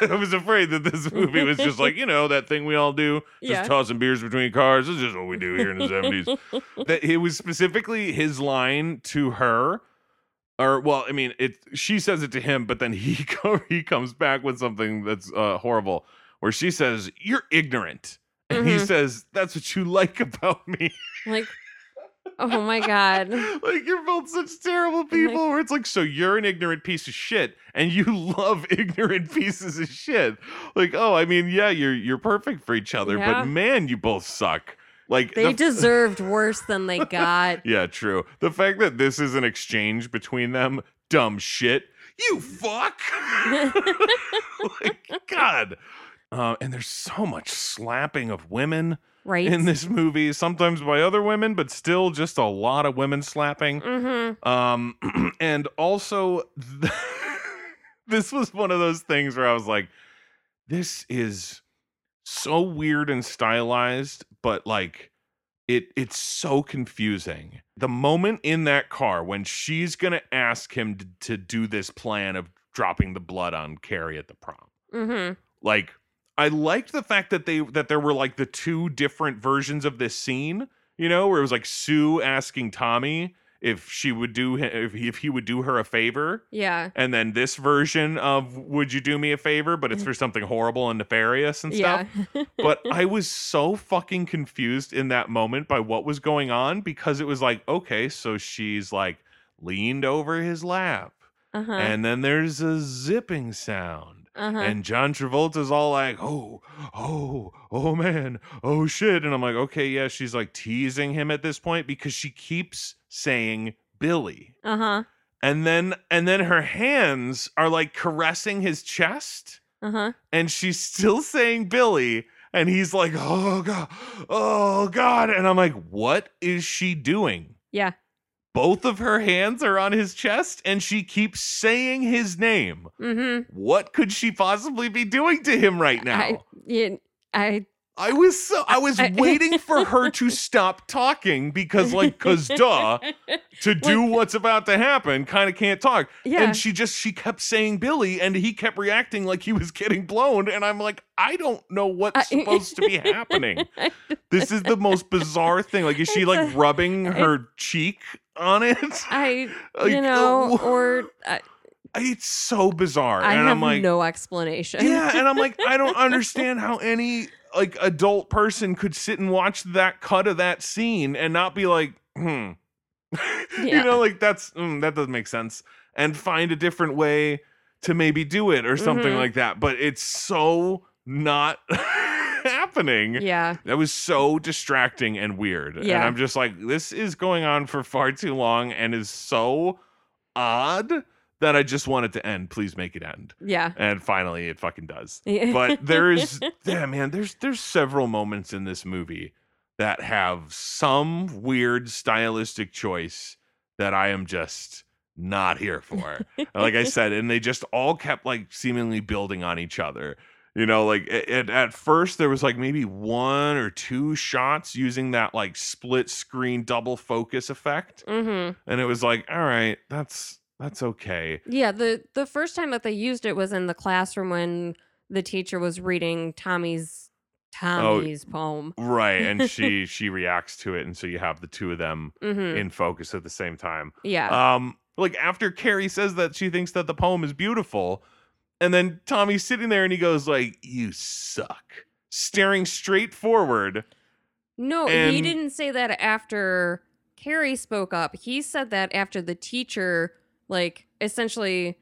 I was afraid that this movie was just like, you know, that thing we all do, just Yeah. tossing beers between cars. This is just what we do here in the 70s. That it was specifically his line to her. Or well, I mean, it. She says it to him, but then he co- he comes back with something that's uh, horrible, where she says, "You're ignorant," and he Mhm. says, "That's what you like about me." Like, oh my god. like you're both such terrible people. Where it's like, so you're an ignorant piece of shit, and you love ignorant pieces of shit. Like, oh, I mean, yeah, you're you're perfect for each other, Yeah. but man, you both suck. Like They the- deserved worse than they got. Yeah, true. The fact that this is an exchange between them, dumb shit. You fuck. like, God. Uh, and there's so much slapping of women Right. in this movie, sometimes by other women, but still just a lot of women slapping. mm-hmm. Um, and also, th- this was one of those things where I was like, this is so weird and stylized, but like, it it's so confusing. The moment in that car when she's gonna ask him to, to do this plan of dropping the blood on Carrie at the prom, Mm-hmm. like I liked the fact that they that there were like the two different versions of this scene, you know, where it was like Sue asking Tommy if she would do if he, if he would do her a favor, Yeah. and then this version of would you do me a favor, but it's for something horrible and nefarious and stuff. Yeah. but I was so fucking confused in that moment by what was going on because it was like, okay, so she's like leaned over his lap, uh-huh. and then there's a zipping sound. Uh-huh. And John Travolta's all like, oh, oh, oh man, oh shit. And I'm like, okay, yeah, she's like teasing him at this point because she keeps saying Billy. uh-huh. And then and then her hands are like caressing his chest, Uh-huh. and she's still saying Billy. And he's like, oh god, oh god. And I'm like, what is she doing? Yeah. Both of her hands are on his chest, and she keeps saying his name Mm-hmm. what could she possibly be doing to him right now? I, I, I was so I was I- waiting for her to stop talking because like cuz duh to do what's about to happen kind of can't talk. Yeah. And she just she kept saying Billy and he kept reacting like he was getting blown and I'm like I don't know what's I- supposed to be happening. This is the most bizarre thing. Like is she like rubbing her cheek on it? I Like, you know, uh, or I, It's so bizarre. I and have I'm like no explanation. yeah and i'm like i don't understand how any like adult person could sit and watch that cut of that scene and not be like hmm you know like that's mm, that doesn't make sense and find a different way to maybe do it or something Mhm. like that but it's so not happening yeah. that was so distracting and weird. And Yeah. I'm just like, this is going on for far too long and is so odd that I just want it to end. Please make it end. Yeah. And finally it fucking does. But there's yeah, man, there's there's several moments in this movie that have some weird stylistic choice that I am just not here for. like I said, and they just all kept like seemingly building on each other. You know, like at, at first there was like maybe one or two shots using that like split screen double focus effect, hmm and it was like, all right, that's that's okay. Yeah, the the first time that they used it was in the classroom when the teacher was reading Tommy's Tommy's poem. Right, and she she reacts to it, and so you have the two of them hmm in focus at the same time. Yeah. Um, like after Carrie says that she thinks that the poem is beautiful, and then Tommy's sitting there and he goes like, "You suck," staring straight forward. no, he didn't say that after Carrie spoke up. He said that after the teacher like essentially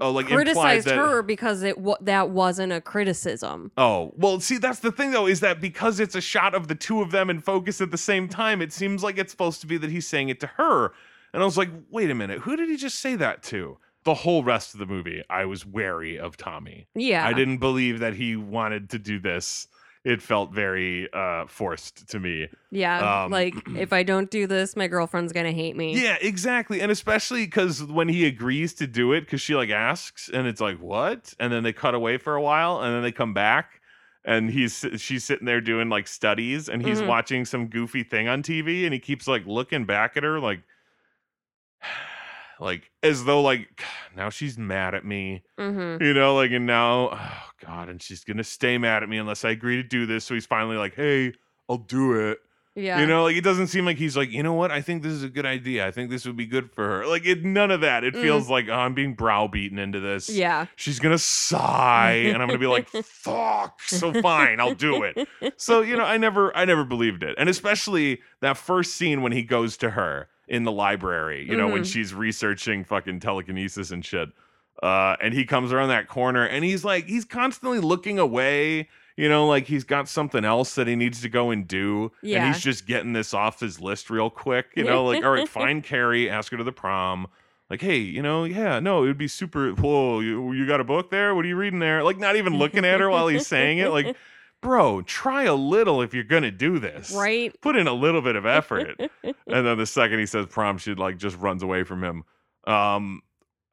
Oh, like criticized that. her because it wa- that wasn't a criticism. Oh, well, see, that's the thing though, is that because it's a shot of the two of them in focus at the same time, it seems like it's supposed to be that he's saying it to her. And I was like, wait a minute, who did he just say that to? The whole rest of the movie, I was wary of Tommy. Yeah. I didn't believe that he wanted to do this. It felt very uh forced to me. Yeah. Um, like if I don't do this, my girlfriend's gonna hate me. Yeah, exactly. And especially because when he agrees to do it, because she like asks, and it's like, what? And then they cut away for a while, and then they come back, and he's she's sitting there doing like studies, and he's Mhm. watching some goofy thing on TV, and he keeps like looking back at her, like, like as though like now she's mad at me, Mm-hmm. you know, like, and now, oh god, and she's gonna stay mad at me unless I agree to do this. So he's finally like, hey, I'll do it. Yeah. You know, like it doesn't seem like he's like, you know what? I think this is a good idea. I think this would be good for her. Like it, none of that. It Mm. feels like oh, I'm being browbeaten into this. Yeah. She's gonna sigh, and I'm gonna be like, "Fuck." So fine, I'll do it. So you know, I never, I never believed it, and especially that first scene when he goes to her in the library. You know, when Mhm. she's researching fucking telekinesis and shit. Uh, and he comes around that corner, and he's like, he's constantly looking away. You know, like he's got something else that he needs to go and do. And he's just getting this off his list real quick. You know, like, all right, find Carrie, ask her to the prom. Like, hey, you know, yeah, no, it would be super. Whoa, you, you got a book there? What are you reading there? Like, not even looking at her while he's saying it. Like, bro, try a little if you're going to do this. Right. Put in a little bit of effort. and then the second he says prom, she like just runs away from him. Um,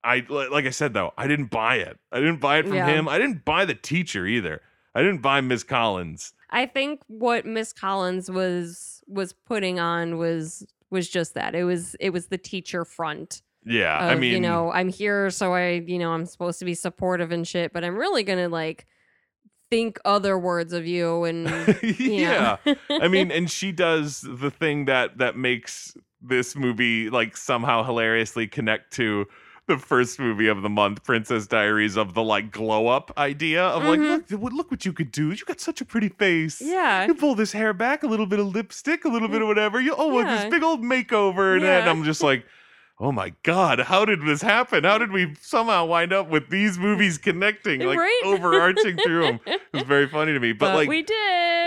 I like I said though, I didn't buy it. I didn't buy it from Yeah. him. I didn't buy the teacher either. I didn't buy Ms. Collins. I think what Miss Collins was was putting on was was just that. It was it was the teacher front. Yeah, Of, I mean, you know, I'm here so I, you know, I'm supposed to be supportive and shit, but I'm really gonna like think other words of you and yeah. I mean, and she does the thing that that makes this movie like somehow hilariously connect to the first movie of the month, Princess Diaries, of the like glow up idea of like, Mhm. look, look what you could do. You got such a pretty face. yeah. You pull this hair back, a little bit of lipstick, a little bit of whatever. You oh, what Yeah. this big old makeover, and then Yeah. I'm just like, oh my god, how did this happen? How did we somehow wind up with these movies connecting, like Right? overarching through them? It was very funny to me, but, But, like, we did.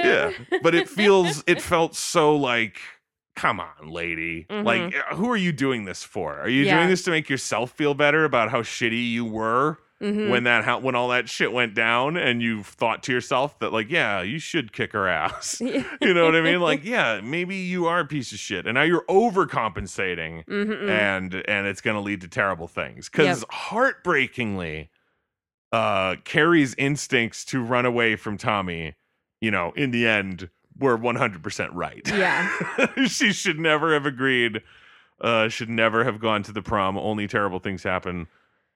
yeah, but it feels, it felt so like. Come on, lady. Like, uh, who are you doing this for? Are you Mm-hmm. Yeah. doing this to make yourself feel better about how shitty you were? Mhm. when that how when all that shit went down and you thought to yourself that like yeah you should kick her ass. You know what i mean? Like yeah maybe you are a piece of shit and now you're overcompensating Mhm. and and it's going to lead to terrible things. Because heartbreakingly uh carrie's instincts to run away from tommy you know in the end were 100% right. Yeah. she should never have agreed uh should never have gone to the prom. Only terrible things happen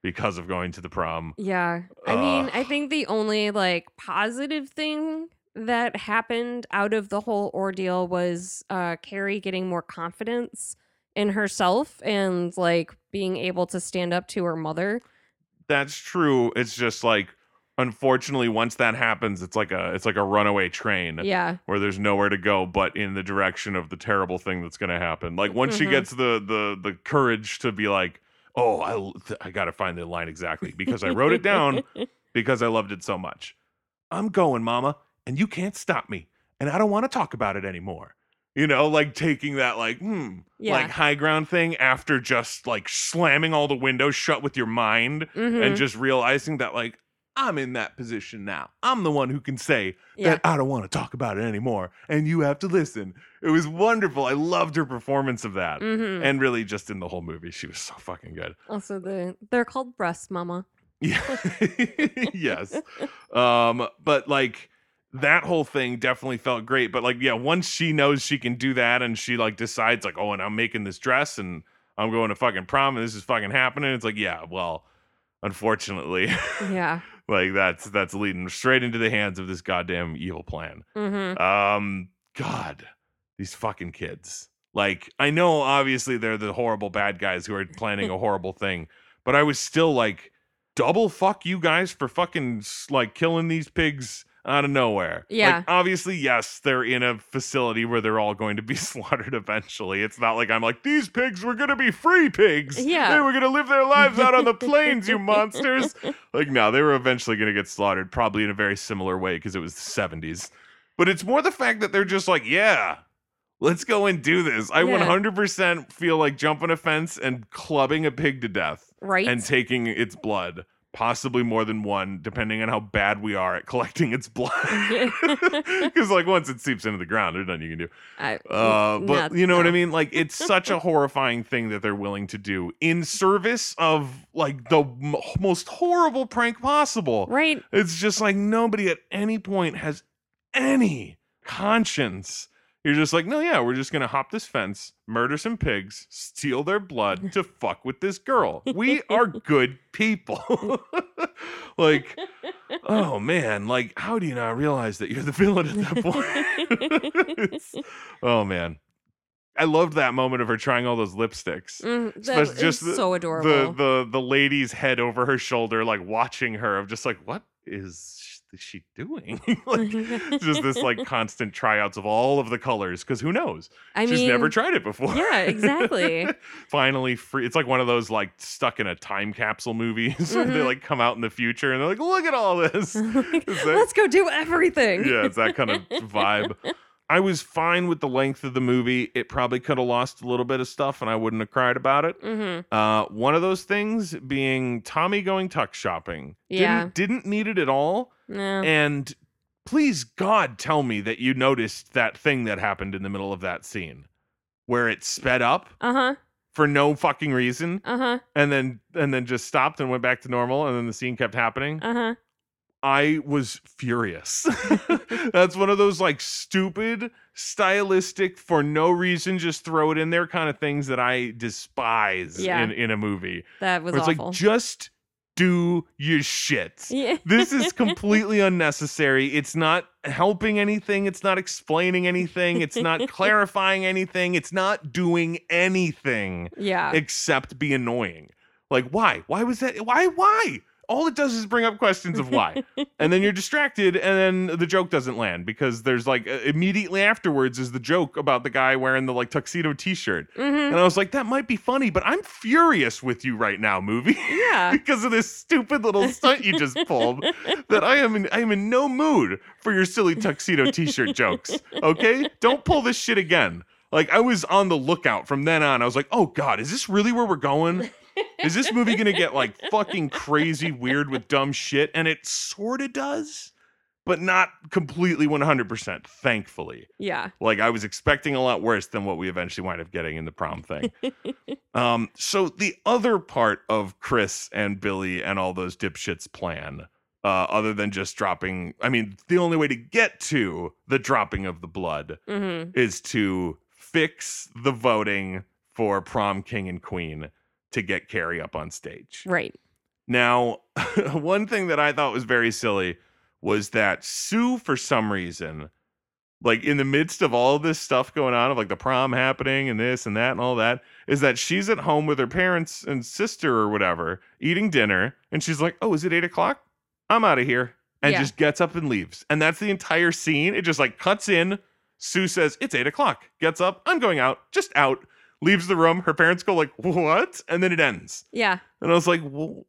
because of going to the prom Yeah. I mean, I think the only like positive thing that happened out of the whole ordeal was uh Carrie getting more confidence in herself and like being able to stand up to her mother. that's true it's just like unfortunately once that happens it's like a it's like a runaway train Yeah. where there's nowhere to go but in the direction of the terrible thing that's going to happen like once she Mhm. gets the the the courage to be like oh i i got to find the line exactly because i wrote it down because i loved it so much i'm going mama and you can't stop me and i don't want to talk about it anymore you know like taking that like hmm Yeah. like high ground thing after just like slamming all the windows shut with your mind Mhm. and just realizing that like I'm in that position now. I'm the one who can say Yeah. that I don't want to talk about it anymore, and you have to listen. It was wonderful. I loved her performance of that, hmm and really just in the whole movie, she was so fucking good. Also, the they're called breast mama. Yeah. yes. Um, but like that whole thing definitely felt great. But like, yeah, once she knows she can do that and she like decides, like, oh, and I'm making this dress and I'm going to fucking prom and this is fucking happening. It's like, yeah, well, unfortunately, Yeah. like that's that's leading straight into the hands of this goddamn evil plan. hmm Um, God, these fucking kids. Like, I know obviously they're the horrible bad guys who are planning a horrible thing, but I was still like, double fuck you guys for fucking like killing these pigs out of nowhere. Yeah. Like, obviously, yes, they're in a facility where they're all going to be slaughtered eventually. It's not like I'm like, these pigs were going to be free pigs. Yeah. They were going to live their lives out on the plains, you monsters. Like, no, they were eventually going to get slaughtered, probably in a very similar way because it was the 70s. But it's more the fact that they're just like, yeah, let's go and do this. I Yeah. 100% feel like jumping a fence and clubbing a pig to death Right. and taking its blood, possibly more than one, depending on how bad we are at collecting its blood. Because, like, once it seeps into the ground, there's nothing you can do. I, Uh, but not- you know what I mean? Like, it's such a horrifying thing that they're willing to do in service of, like, the m- most horrible prank possible. Right. It's just like nobody at any point has any conscience. You're just like, no, yeah, we're just gonna hop this fence, murder some pigs, steal their blood to fuck with this girl. We are good people. like, oh man, like, how do you not realize that you're the villain at that point? Oh man. I loved that moment of her trying all those lipsticks Mm, that just the- so adorable. the the the lady's head over her shoulder, like watching her, of just like, what is is she doing? like, just this like constant tryouts of all of the colors, because who knows? I She's mean, never tried it before. yeah, exactly. Finally, free. It's like one of those like stuck in a time capsule movies where they like come out in the future and they're like, look at all this. Is that- Let's go do everything. yeah, it's that kind of vibe. I was fine with the length of the movie. It probably could have lost a little bit of stuff, and I wouldn't have cried about it. hmm Uh, one of those things being Tommy going tuck shopping. Yeah. Didn't, didn't need it at all. And please, God, tell me that you noticed that thing that happened in the middle of that scene where it sped up Uh huh. for no fucking reason Uh huh. and then and then just stopped and went back to normal and then the scene kept happening. Uh huh. I was furious. That's one of those like stupid, stylistic, for no reason, just throw it in there kind of things that I despise Yeah. in, in a movie. That was Where it's awful. like, just do your shit. yeah. This is completely unnecessary. It's not helping anything. It's not explaining anything. It's not clarifying anything. It's not doing anything yeah. except be annoying. Like, why? Why was that? Why? Why? All it does is bring up questions of why. and then you're distracted, and then the joke doesn't land because there's like uh, immediately afterwards is the joke about the guy wearing the like tuxedo t shirt. hmm And I was like, that might be funny, but I'm furious with you right now, movie. Yeah. because of this stupid little stunt you just pulled that I am in I am in no mood for your silly tuxedo t-shirt jokes. Okay? Don't pull this shit again. Like I was on the lookout from then on. I was like, "Oh god, is this really where we're going? Is this movie going to get like fucking crazy weird with dumb shit?" And it sort of does, but not completely 100%, thankfully. Yeah. Like I was expecting a lot worse than what we eventually wind up getting in the prom thing. um, so the other part of Chris and Billy and all those dipshits plan, uh, other than just dropping, I mean, the only way to get to the dropping of the blood hmm is to fix the voting for prom king and queen to get Carrie up on stage. Right. Now, one thing that I thought was very silly was that Sue, for some reason, like in the midst of all this stuff going on, of like the prom happening and this and that and all that, is that she's at home with her parents and sister or whatever, eating dinner, and she's like, Oh, is it eight o'clock? I'm out of here. And Yeah. just gets up and leaves. And that's the entire scene. It just like cuts in. Sue says, It's eight o'clock. Gets up. I'm going out. Just out. Leaves the room. Her parents go like, What? And then it ends. Yeah. And I was like, well,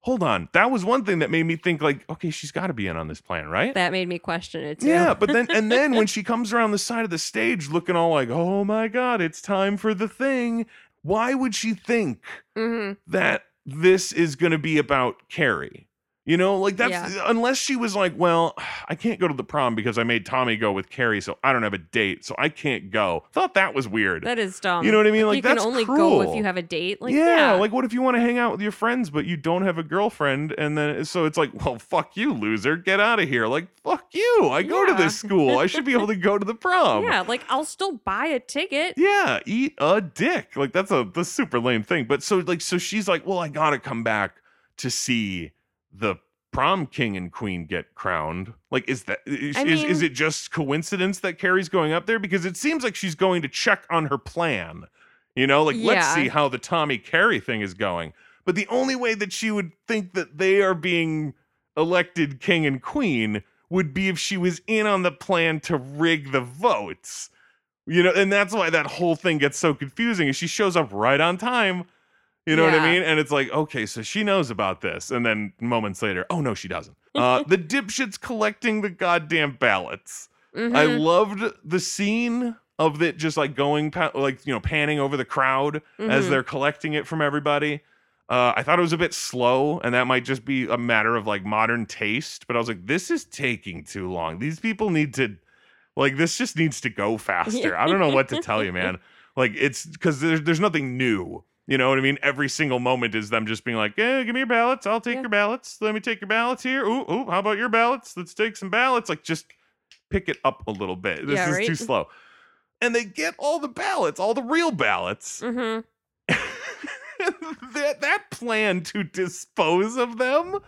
hold on. That was one thing that made me think like, okay, she's got to be in on this plan, right? That made me question it too. yeah, but then and then when she comes around the side of the stage looking all like, "Oh my god, it's time for the thing." Why would she think hmm that this is going to be about Carrie? You know, like that's Yeah. unless she was like, well, I can't go to the prom because I made Tommy go with Carrie, so I don't have a date, so I can't go. Thought that was weird. That is dumb. You know what I mean? Like, you can that's only go if you have a date. Like yeah, yeah, like what if you want to hang out with your friends but you don't have a girlfriend and then so it's like, well, fuck you, loser, get out of here. Like, fuck you. I go to this school. I should be able to go to the prom. yeah, like I'll still buy a ticket. Yeah, eat a dick. Like that's a the super lame thing. But so like so she's like, well, I gotta come back to see the prom king and queen get crowned. Like, is that is, I is, is it just coincidence that Carrie's going up there? Because it seems like she's going to check on her plan. You know, like let's see how the Tommy Carrie thing is going. But the only way that she would think that they are being elected king and queen would be if she was in on the plan to rig the votes. You know, and that's why that whole thing gets so confusing. Is she shows up right on time. You know what I mean? And it's like, okay, so she knows about this. And then moments later, oh no, she doesn't. Uh, the dipshits collecting the goddamn ballots. I Mhm, loved the scene of it just like going, like, you know, panning over the crowd as mhm. they're collecting it from everybody. Uh, I thought it was a bit slow, and that might just be a matter of like modern taste. But I was like, this is taking too long. These people need to, like, this just needs to go faster. I don't know what to tell you, man. Like, it's because there's there's nothing new. You know what I mean? Every single moment is them just being like, "Yeah, give me your ballots. I'll take Yeah. your ballots. Let me take your ballots here. Ooh, ooh, how about your ballots? Let's take some ballots." Like, just pick it up a little bit. This Yeah, is right? too slow. And they get all the ballots, all the real ballots Mhm. that that plan to dispose of them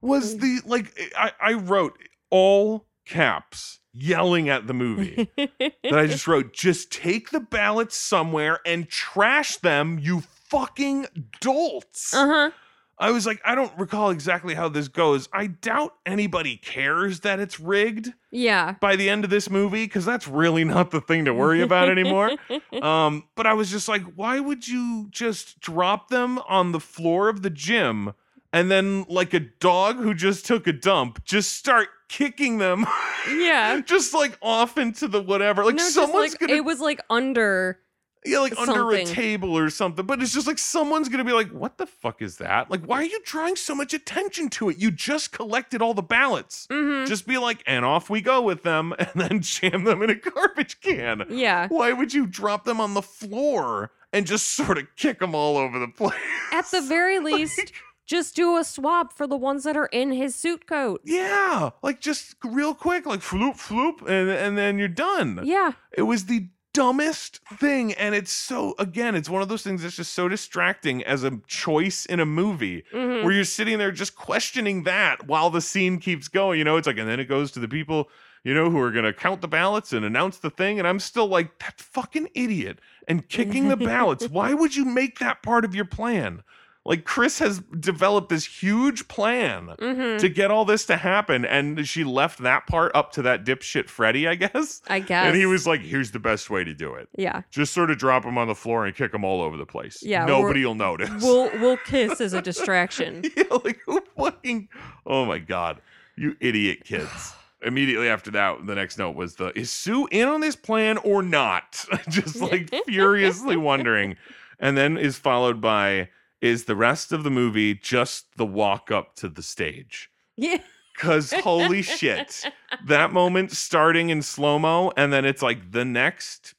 was the like I, I wrote all caps yelling at the movie that I just wrote just take the ballots somewhere and trash them you fucking dolts uh-huh. I was like I don't recall exactly how this goes I doubt anybody cares that it's rigged Yeah. by the end of this movie because that's really not the thing to worry about anymore um, but I was just like, why would you just drop them on the floor of the gym and then, like a dog who just took a dump, just start kicking them, yeah. just like off into the whatever? Like no, someone's like gonna, it was like under. yeah, like under a table or something. But it's just like someone's gonna be like, what the fuck is that? Like, why are you drawing so much attention to it? You just collected all the ballots. Mhm. Just be like, and off we go with them, and then jam them in a garbage can. Yeah. Why would you drop them on the floor and just sort of kick them all over the place? At the very least, just do a swap for the ones that are in his suit coat. yeah, like just real quick, like floop floop, and and then you're done. Yeah. It was the dumbest thing, and it's so again, it's one of those things that's just so distracting as a choice in a movie. Mhm. Where you're sitting there just questioning that while the scene keeps going, you know, it's like, and then it goes to the people, you know, who are gonna count the ballots and announce the thing, and I'm still like, that fucking idiot and kicking the ballots. Why would you make that part of your plan? Like Chris has developed this huge plan Mhm. to get all this to happen, and she left that part up to that dipshit Freddie, I guess. I guess. And he was like, "Here's the best way to do it: Yeah. just sort of drop him on the floor and kick him all over the place. Yeah, nobody will notice." We'll we'll kiss as a distraction. yeah, like who fucking? Oh my god, you idiot kids! Immediately after that, the next note was the is Sue in on this plan or not? Just like furiously wondering, and then is followed by is the rest of the movie just the walk up to the stage? Yeah. Cause holy shit, that moment starting in slow mo, and then it's like the next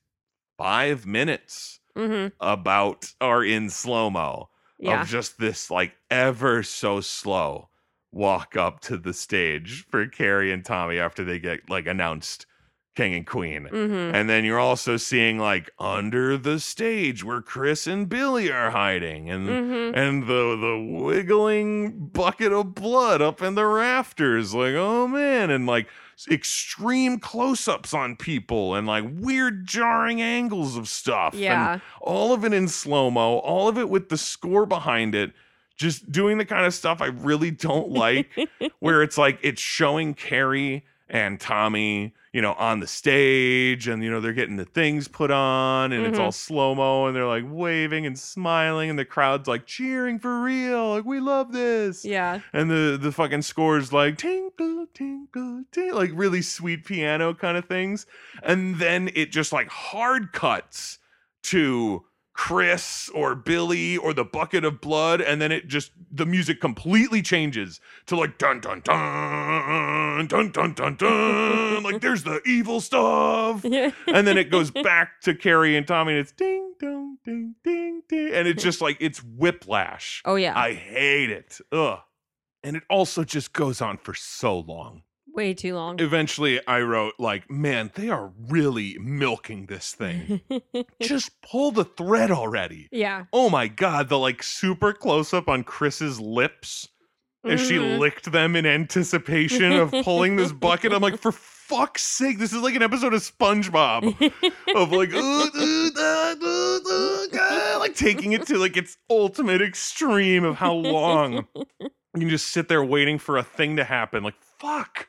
five minutes hmm about are in slow mo Yeah. of just this like ever so slow walk up to the stage for Carrie and Tommy after they get like announced king and queen. hmm And then you're also seeing like under the stage where Chris and Billy are hiding and hmm and the the wiggling bucket of blood up in the rafters like oh man and like extreme close-ups on people and like weird jarring angles of stuff and Yeah. all of it in slow-mo all of it with the score behind it just doing the kind of stuff i really don't like where it's like it's showing carrie and tommy you know on the stage and you know they're getting the things put on and it's Mhm. all slow-mo and they're like waving and smiling and the crowd's like cheering for real like we love this Yeah. and the the fucking scores like tinkle tinkle tinkle like really sweet piano kind of things and then it just like hard cuts to Chris or Billy or the bucket of blood, and then it just the music completely changes to like dun dun dun dun dun dun dun. like there's the evil stuff. And then it goes back to Carrie and Tommy, and it's ding dong ding ding ding. And it's just like it's whiplash. oh yeah. I hate it. Ugh. And it also just goes on for so long. Way too long. Eventually I wrote like, man, they are really milking this thing. just pull the thread already. yeah. Oh my god, the like super close up on Chris's lips as she Mhm. licked them in anticipation of pulling this bucket. I'm like, for fuck's sake, this is like an episode of SpongeBob of like, "Uh, uh, uh, uh, uh, uh," like taking it to like its ultimate extreme of how long you can just sit there waiting for a thing to happen. Like, fuck.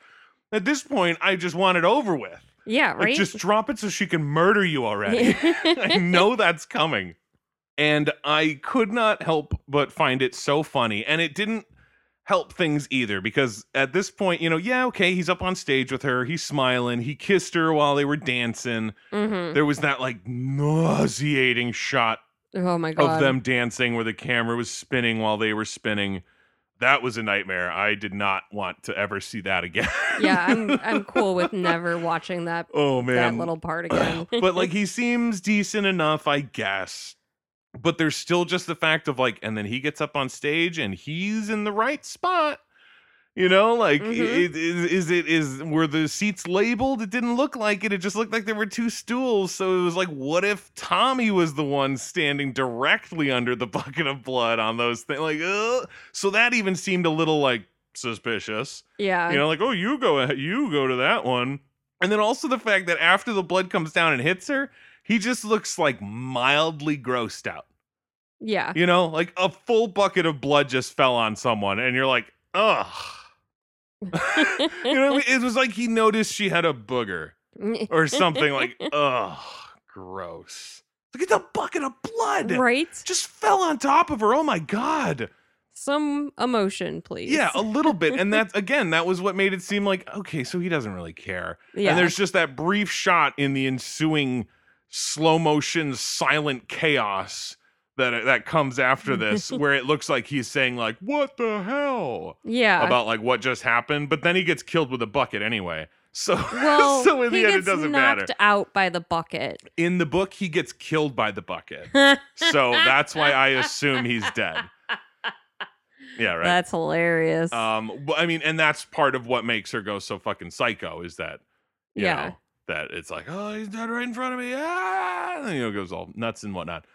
At this point, I just want it over with. yeah, Like, right? just drop it so she can murder you already. I know that's coming. And I could not help but find it so funny. And it didn't help things either because at this point, you know, yeah, okay, he's up on stage with her. He's smiling. He kissed her while they were dancing. hmm There was that like nauseating shot Oh my god. of them dancing where the camera was spinning while they were spinning. That was a nightmare. I did not want to ever see that again. yeah, I'm I'm cool with never watching that oh man. that little part again. but like he seems decent enough, I guess. But there's still just the fact of like, and then he gets up on stage and he's in the right spot. You know, like Mhm. it, is, is it is were the seats labeled? It didn't look like it. It just looked like there were two stools. So it was like, what if Tommy was the one standing directly under the bucket of blood on those things? Like, uh, so that even seemed a little like suspicious yeah. you know like oh you go you go to that one and then also the fact that after the blood comes down and hits her he just looks like mildly grossed out yeah. you know like a full bucket of blood just fell on someone and you're like ugh you know what I mean? it was like he noticed she had a booger or something like ugh gross look at the bucket of blood right? just fell on top of her oh my god Some emotion, please. Yeah, a little bit. And that's again, that was what made it seem like, okay, so he doesn't really care. yeah. And there's just that brief shot in the ensuing slow motion silent chaos that that comes after this where it looks like he's saying like, "What the hell?" yeah. about like what just happened, but then he gets killed with a bucket anyway. So well, so in he the end it doesn't knocked matter. out by the bucket. In the book he gets killed by the bucket. So that's why I assume he's dead. Yeah, right. That's hilarious. Um, I mean, and that's part of what makes her go so fucking psycho is that, you Yeah. know, that it's like, oh, he's dead right in front of me, ah, and then, you know, goes all nuts and whatnot.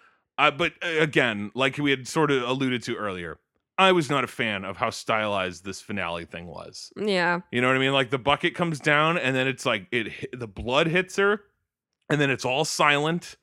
Uh, but uh, again, like we had sort of alluded to earlier, I was not a fan of how stylized this finale thing was. yeah. You know what I mean? Like the bucket comes down, and then it's like it the blood hits her, and then it's all silent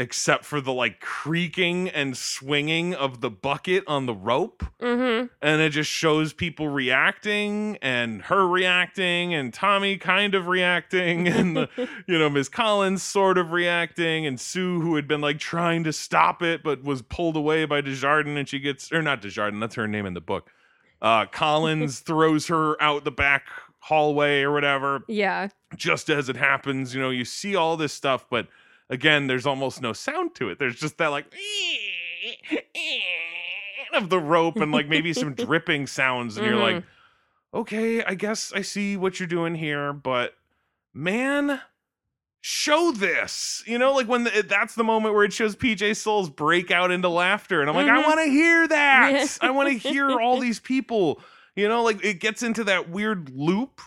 except for the like creaking and swinging of the bucket on the rope Mm-hmm. and it just shows people reacting and her reacting and Tommy kind of reacting and the, you know Miss Collins sort of reacting and Sue who had been like trying to stop it but was pulled away by Desjardins and she gets or not Desjardins that's her name in the book. Uh Collins throws her out the back hallway or whatever Yeah. just as it happens, you know, you see all this stuff but again there's almost no sound to it. There's just that like of the rope and like maybe some dripping sounds and you're like Mhm. okay i guess i see what you're doing here but man show this you know like when the, that's the moment where it shows PJ Soles break out into laughter and i'm like i Mhm. want to hear that i want to hear all these people you know like it gets into that weird loop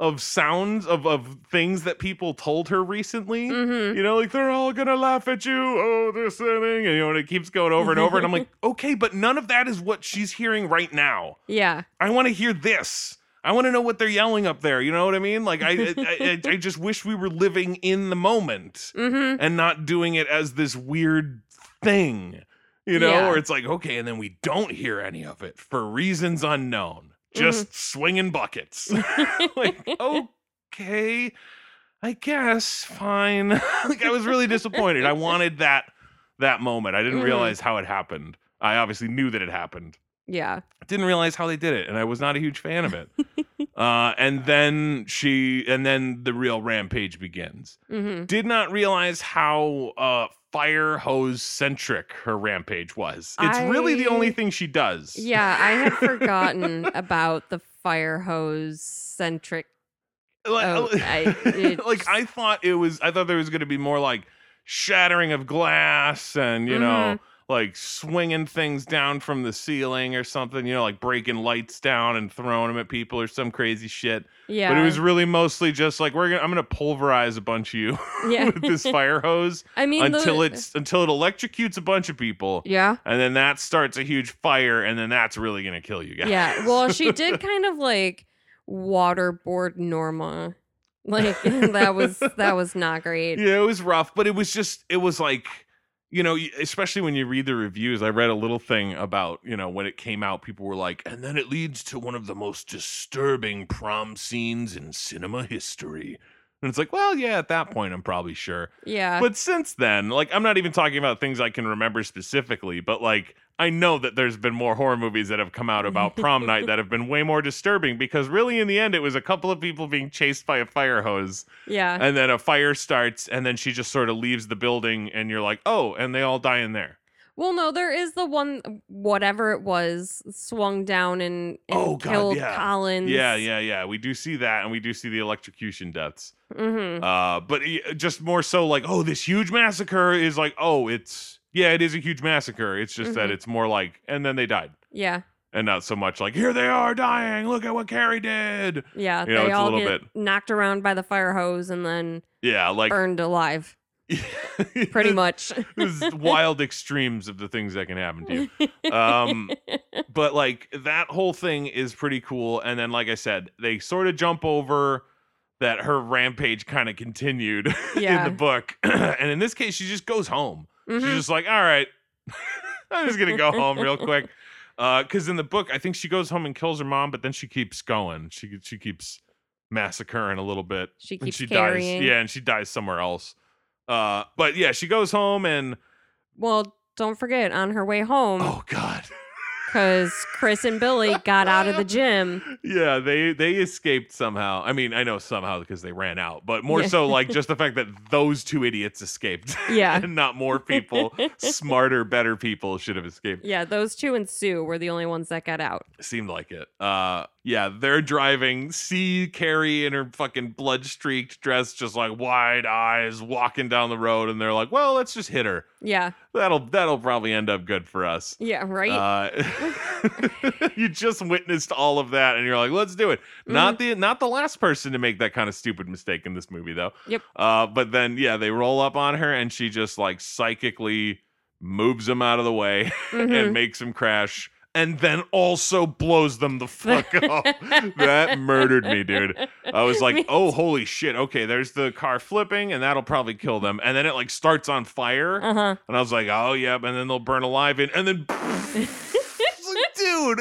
of sounds of of things that people told her recently Mm-hmm. you know, like they're all gonna laugh at you. Oh, this thing, and you know, and it keeps going over and over. And I'm like, okay, but none of that is what she's hearing right now. Yeah. I want to hear this. I want to know what they're yelling up there. You know what I mean? Like, I, I, I, I just wish we were living in the moment Mm-hmm. and not doing it as this weird thing. You know, Yeah. where it's like, okay, and then we don't hear any of it for reasons unknown. Just swinging buckets. like, okay, I guess fine. like I was really disappointed. I wanted that that moment. I didn't Mhm. realize how it happened. I obviously knew that it happened. Yeah. Didn't realize how they did it, and I was not a huge fan of it. uh, and then she, and then the real rampage begins. Mm-hmm. Did not realize how uh, fire hose centric her rampage was. It's really the only thing she does. Yeah, I had forgotten about the fire hose centric. like, Oh, I- like I thought it was. I thought there was going to be more like shattering of glass and you know Mm-hmm. Like swinging things down from the ceiling or something. You know, like breaking lights down and throwing them at people or some crazy shit. Yeah, But it was really mostly just like we're gonna. I'm gonna pulverize a bunch of you yeah. with this fire hose I mean, until the, it's until it electrocutes a bunch of people. yeah, And then that starts a huge fire, and then that's really gonna kill you guys. yeah. Well, she did kind of like waterboard Norma. Like that was that was not great. yeah, it was rough, but it was just it was like you know, especially when you read the reviews. I read a little thing about you know when it came out, people were like, and then it leads to one of the most disturbing prom scenes in cinema history. And it's like, well, yeah, at that point, I'm probably sure. Yeah, But since then, like, I'm not even talking about things I can remember specifically, but like, I know that there's been more horror movies that have come out about prom night that have been way more disturbing because really, in the end, it was a couple of people being chased by a fire hose, yeah, and then a fire starts, and then she just sort of leaves the building, and you're like, oh, and they all die in there. Well, no, there is the one, whatever it was, swung down and, and Oh, God, killed yeah. Collins. Yeah, yeah, yeah. We do see that, and we do see the electrocution deaths. Mm-hmm. Uh, but just more so like, oh, this huge massacre is like, oh, it's yeah, it is a huge massacre. It's just that Mhm. it's more like, and then they died. Yeah, and not so much like here they are dying. Look at what Carrie did. yeah. You know, they all little get bit- knocked around by the fire hose and then Yeah, like burned alive, pretty much. Wild extremes of the things that can happen to you. Um, but like that whole thing is pretty cool. And then, like I said, they sort of jump over that her rampage kind of continued in the book. and in this case, she just goes home. She's Mhm. just like, all right, I'm just gonna go home real quick. Because in the book, I think she goes home and kills her mom, but then she keeps going. She she keeps massacring a little bit. She and keeps she carrying. dies. Yeah, and she dies somewhere else. Uh, but yeah, she goes home and Well, don't forget on her way home, oh god, because Chris and Billy got out of the gym. yeah, they they escaped somehow. I mean, I know somehow because they ran out, but more so like just the fact that those two idiots escaped, Yeah. and not more people, smarter, better people should have escaped. Yeah, those two and Sue were the only ones that got out. Seemed like it. Uh, yeah, they're driving. See Carrie in her fucking blood streaked dress, just like wide eyes, walking down the road, and they're like, "Well, let's just hit her. Yeah, That'll that'll probably end up good for us." yeah, right. Uh, you just witnessed all of that, and you're like, "Let's do it." Not the not the last person to make that kind of stupid mistake in this movie, though. Yep. Uh, but then yeah, they roll up on her, and she just like psychically moves them out of the way Mhm. and makes them crash. And then also blows them the fuck up. that murdered me, dude. I was like, oh, holy shit. Okay, there's the car flipping, and that'll probably kill them. And then it like starts on fire. Uh huh. And I was like, oh, yep. And then they'll burn alive. And, and then, like, dude,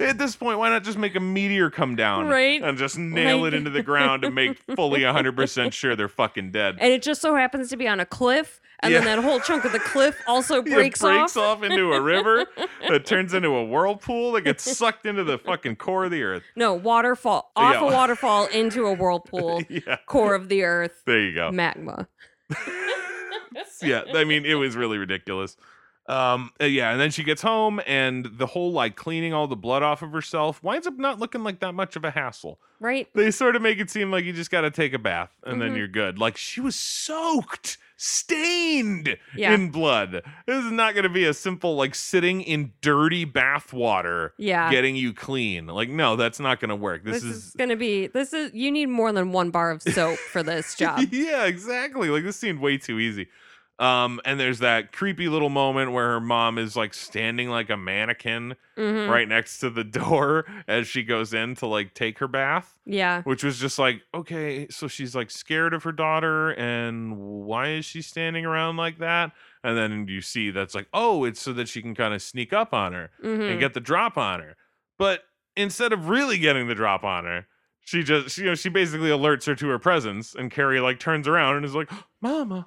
at this point, why not just make a meteor come down? Right? And just nail Like- it into the ground and make fully 100% sure they're fucking dead. And it just so happens to be on a cliff, and then that whole chunk of the cliff also It breaks, breaks off. off into a river. that turns into a whirlpool that gets sucked into the fucking core of the earth. No, waterfall off Yeah. a waterfall into a whirlpool, Yeah. core of the earth, There you go. magma. yeah, I mean, it was really ridiculous. Um, uh, yeah, and then she gets home, and the whole like cleaning all the blood off of herself winds up not looking like that much of a hassle. Right? They sort of make it seem like you just got to take a bath and then Mhm. you're good. Like she was soaked, stained Yeah. in blood. This is not going to be a simple like sitting in dirty bath water Yeah. getting you clean. Like no, that's not going to work. This, This, is, is, gonna be this is you need more than one bar of soap for this job. yeah, exactly. Like this seemed way too easy. Um, and there's that creepy little moment where her mom is like standing like a mannequin Mhm. right next to the door as she goes in to like take her bath, Yeah. which was just like, okay, so she's like scared of her daughter, and why is she standing around like that? And then you see that's like, oh, it's so that she can kind of sneak up on her Mhm. and get the drop on her. But instead of really getting the drop on her, she just you know she basically alerts her to her presence, and Carrie like turns around and is like, "Mama,"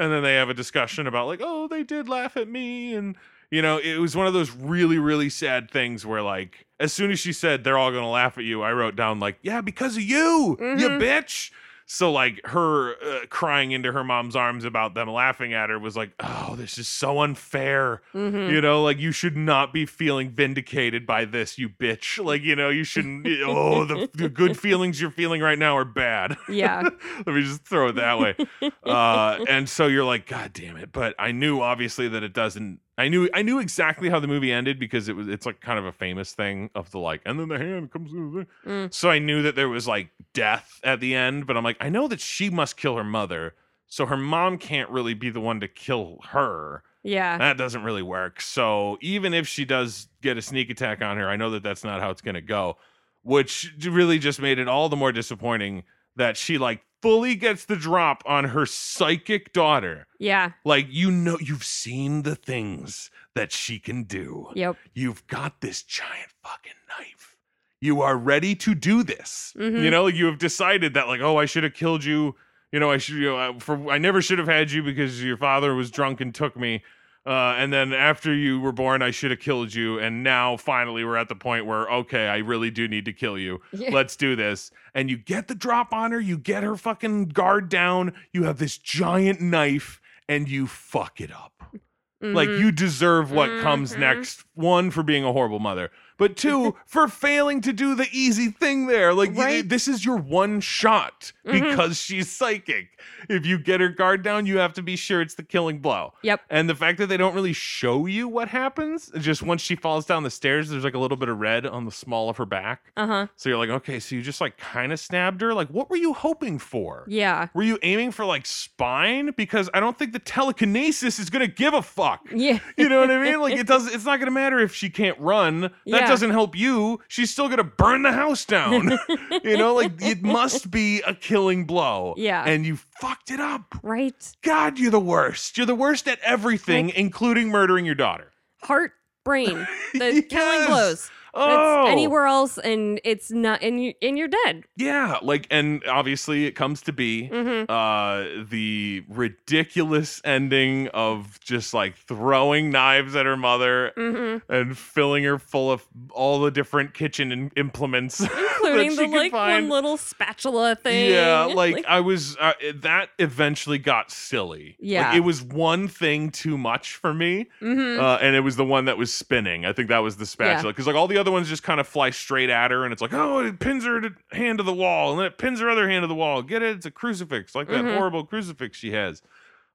and then they have a discussion about like, "Oh, they did laugh at me," and you know it was one of those really really sad things where like as soon as she said they're all gonna laugh at you, I wrote down like, "Yeah, because of you, you Mhm. bitch." So like her uh, crying into her mom's arms about them laughing at her was like, "Oh, this is so unfair." Mhm. You know, like you should not be feeling vindicated by this, you bitch. Like, you know, you shouldn't oh, the, the good feelings you're feeling right now are bad. Yeah. Let me just throw it that way. Uh, and so you're like, God damn it. But I knew obviously that it doesn't. I knew I knew exactly how the movie ended because it was it's like kind of a famous thing of the like, and then the hand comes through. Mm. So I knew that there was like death at the end, but I'm like, I know that she must kill her mother, so her mom can't really be the one to kill her. Yeah. That doesn't really work. So even if she does get a sneak attack on her, I know that that's not how it's going to go, which really just made it all the more disappointing that she like fully gets the drop on her psychic daughter. Yeah. Like you know you've seen the things that she can do. Yep. You've got this giant fucking knife. You are ready to do this. You Mhm. know, you have decided that like, oh, I should have killed you. You know, I should. You know, I- for I never should have had you because your father was drunk and took me. Uh, and then after you were born, I should have killed you. And now finally, we're at the point where okay, I really do need to kill you. Yeah. Let's do this. And you get the drop on her. You get her fucking guard down. You have this giant knife, and you fuck it up. Like Mhm. you deserve what comes Mhm. next. One for being a horrible mother, but two for failing to do the easy thing there. Like Right. this is your one shot Mhm. because she's psychic. If you get her guard down, you have to be sure it's the killing blow. Yep. And the fact that they don't really show you what happens, just once she falls down the stairs, there's like a little bit of red on the small of her back. Uh huh. So you're like, okay, so you just like kind of stabbed her. Like, what were you hoping for? Yeah. Were you aiming for like spine? Because I don't think the telekinesis is gonna give a fuck. Yeah. You know what I mean? Like it does it's not gonna matter if she can't run. That Yeah. Doesn't help you. She's still gonna burn the house down. you know, like it must be a killing blow. Yeah. And you fucked it up. Right. God, you're the worst. You're the worst at everything, including murdering your daughter. Heart, brain, the killing blows. Oh, It's anywhere else, and it's not, and you, and you're dead. yeah. Like, and obviously it comes to be Mm-hmm. uh the ridiculous ending of just like throwing knives at her mother Mm-hmm. and filling her full of all the different kitchen in- implements Including the like find. one little spatula thing. Yeah, like, I was uh, that eventually got silly. Like, Yeah. it was one thing too much for me, mm-hmm. uh, and it was the one that was spinning. I think that was the spatula because like all the other ones just kind of fly straight at her, and it's like oh, it pins her to- hand to the wall, and then it pins her other hand to the wall. Get it? It's a crucifix, like that Mhm. horrible crucifix she has.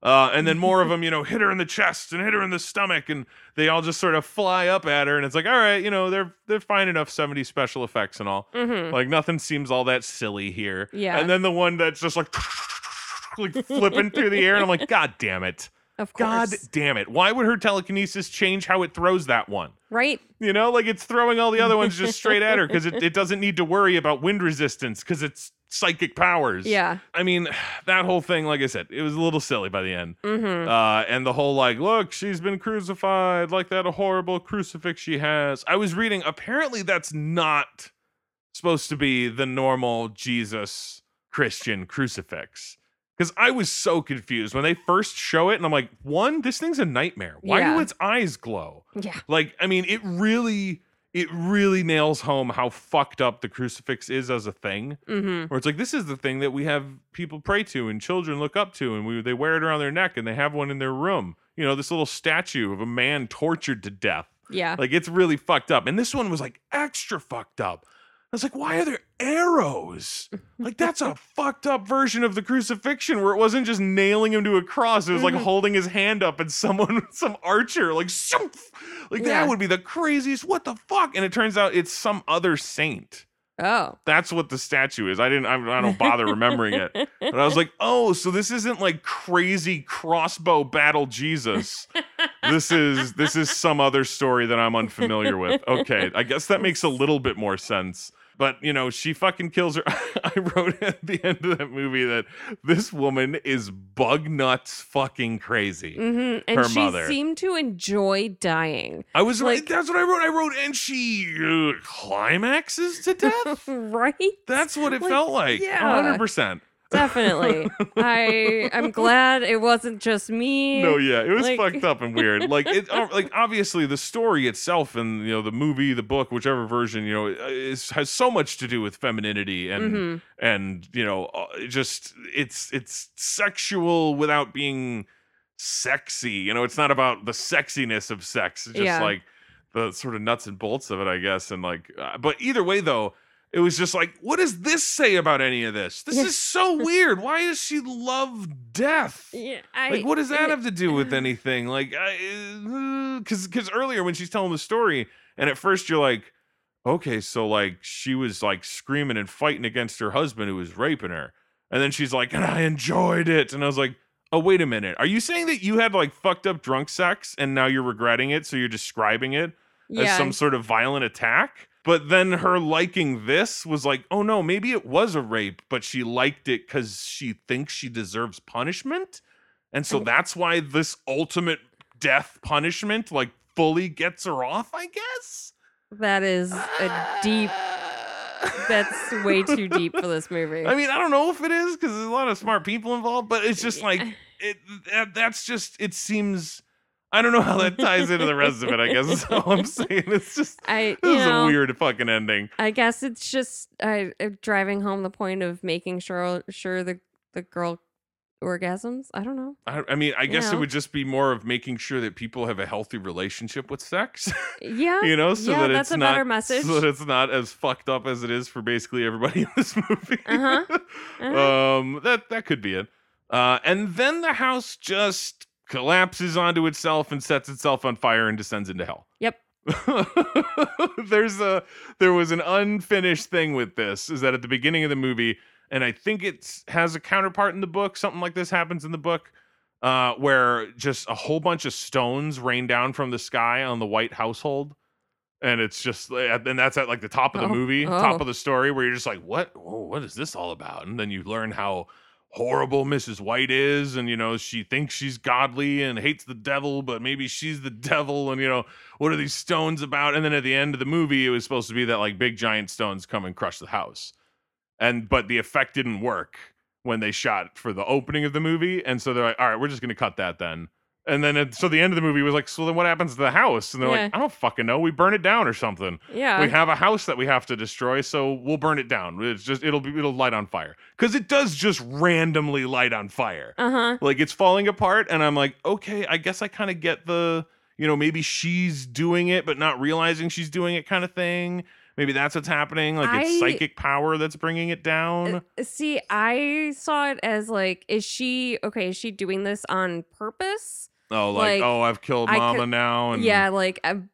Uh, and then more of them, you know, hit her in the chest and hit her in the stomach, and they all just sort of fly up at her, and it's like, all right, you know, they're they're fine enough, seventy special effects and all. mm-hmm. Like nothing seems all that silly here. Yeah. And then the one that's just like like flipping through the air, and I'm like, God damn it. Of course. God damn it. Why would her telekinesis change how it throws that one? right? You know, like it's throwing all the other ones just straight at her because it, it doesn't need to worry about wind resistance because it's psychic powers. Yeah. I mean, that whole thing, like I said, it was a little silly by the end. Mm-hmm. Uh, and the whole like, look, she's been crucified, like that horrible crucifix she has. I was reading, apparently that's not supposed to be the normal Jesus Christian crucifix. Because I was so confused when they first show it, and I'm like, one, this thing's a nightmare. Why do its eyes glow? yeah. Like, I mean, it really, it really nails home how fucked up the crucifix is as a thing. Mm-hmm. Where it's like this is the thing that we have people pray to and children look up to, and we they wear it around their neck, and they have one in their room. You know, this little statue of a man tortured to death. Yeah. Like it's really fucked up. And this one was like extra fucked up. I was like, why are there arrows? Like that's a fucked up version of the crucifixion where it wasn't just nailing him to a cross. It was like Mhm. holding his hand up and someone, some archer, like, "Shoof!" like Yeah. that would be the craziest. What the fuck? And it turns out it's some other saint. oh. That's what the statue is. I didn't. I, I don't bother remembering it. But I was like, oh, so this isn't like crazy crossbow battle Jesus. This is this is some other story that I'm unfamiliar with. Okay, I guess that makes a little bit more sense. But you know, she fucking kills her. I wrote at the end of that movie that this woman is bug nuts fucking crazy. Mm-hmm. And Her she mother. seemed to enjoy dying. I was Like- like, that's what I wrote. I wrote, and she uh, climaxes to death. right? That's what it Like, felt like. yeah. hundred percent. Definitely. I I'm glad it wasn't just me. No, yeah, it was Like- fucked up and weird. Like it, uh, like obviously the story itself and you know the movie, the book, whichever version, you know, is has so much to do with femininity and Mhm. and you know, uh, just it's it's sexual without being sexy. You know, it's not about the sexiness of sex. It's just Yeah. like the sort of nuts and bolts of it, I guess. And like, uh, but either way, though. It was just like, what does this say about any of this? This Yeah. is so weird. Why does she love death? Yeah, I, like what does that have to do with anything like because uh, because earlier when she's telling the story and at first you're like okay so like she was like screaming and fighting against her husband who was raping her and then she's like and i enjoyed it and i was like oh wait a minute are you saying that you had like fucked up drunk sex and now you're regretting it so you're describing it as some sort of violent attack. But then her liking this was like, oh no, maybe it was a rape, but she liked it because she thinks she deserves punishment. And so that's why this ultimate death punishment like fully gets her off, I guess. that is a deep. That's way too deep for this movie. I mean, I don't know if it is because there's a lot of smart people involved, but it's just like it. That, that's just it seems. I don't know how that ties into the rest of it. I guess is all I'm saying. It's just I, this is know, a weird fucking ending. I guess it's just I driving home the point of making sure sure the the girl orgasms. I don't know. I, I mean, I guess it would just be more of making sure that people have a healthy relationship with sex, Yeah, you know, so yeah, that that's it's a not better message. so that it's not as fucked up as it is for basically everybody in this movie. Uh-huh. Uh-huh. um, that that could be it. Uh, and then the house just collapses onto itself and sets itself on fire and descends into hell. Yep. There's a there was an unfinished thing with this is that at the beginning of the movie, and I think it has a counterpart in the book. Something like this happens in the book, uh, where just a whole bunch of stones rain down from the sky on the White household. And it's just, and that's at like the top of the Oh, movie, oh. top of the story, where you're just like, what? Oh, what is this all about? And then you learn how horrible Mrs. White is, and you know she thinks she's godly and hates the devil, but maybe she's the devil, and you know what are these stones about? And then at the end of the movie, it was supposed to be that like big giant stones come and crush the house, and but the effect didn't work when they shot for the opening of the movie, and so they're like, all right, we're just gonna cut that then. And then, it, so the end of the movie was like, so then what happens to the house? And they're Yeah. like, I don't fucking know. We burn it down or something yeah. we have a house that we have to destroy so we'll burn it down it's just it'll be it'll light on fire because it does just randomly light on fire uh huh. like it's falling apart and i'm like okay i guess i kind of get the you know maybe she's doing it but not realizing she's doing it kind of thing maybe that's what's happening like it's I- psychic power that's bringing it down Uh, See, I saw it as like, is she okay? Is she doing this on purpose? Oh like, like, oh i've killed I mama could- now and yeah, like I'm,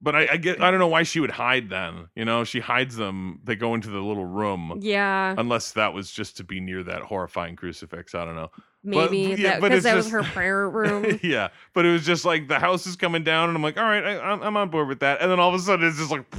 but I, I get i don't know why she would hide then you know she hides them they go into the little room yeah, unless that was just to be near that horrifying crucifix i don't know maybe yeah, that but because it's that was her prayer room. yeah, but it was just like the house is coming down, and I'm like, all right, I, I'm, I'm on board with that. And then all of a sudden, it's just like,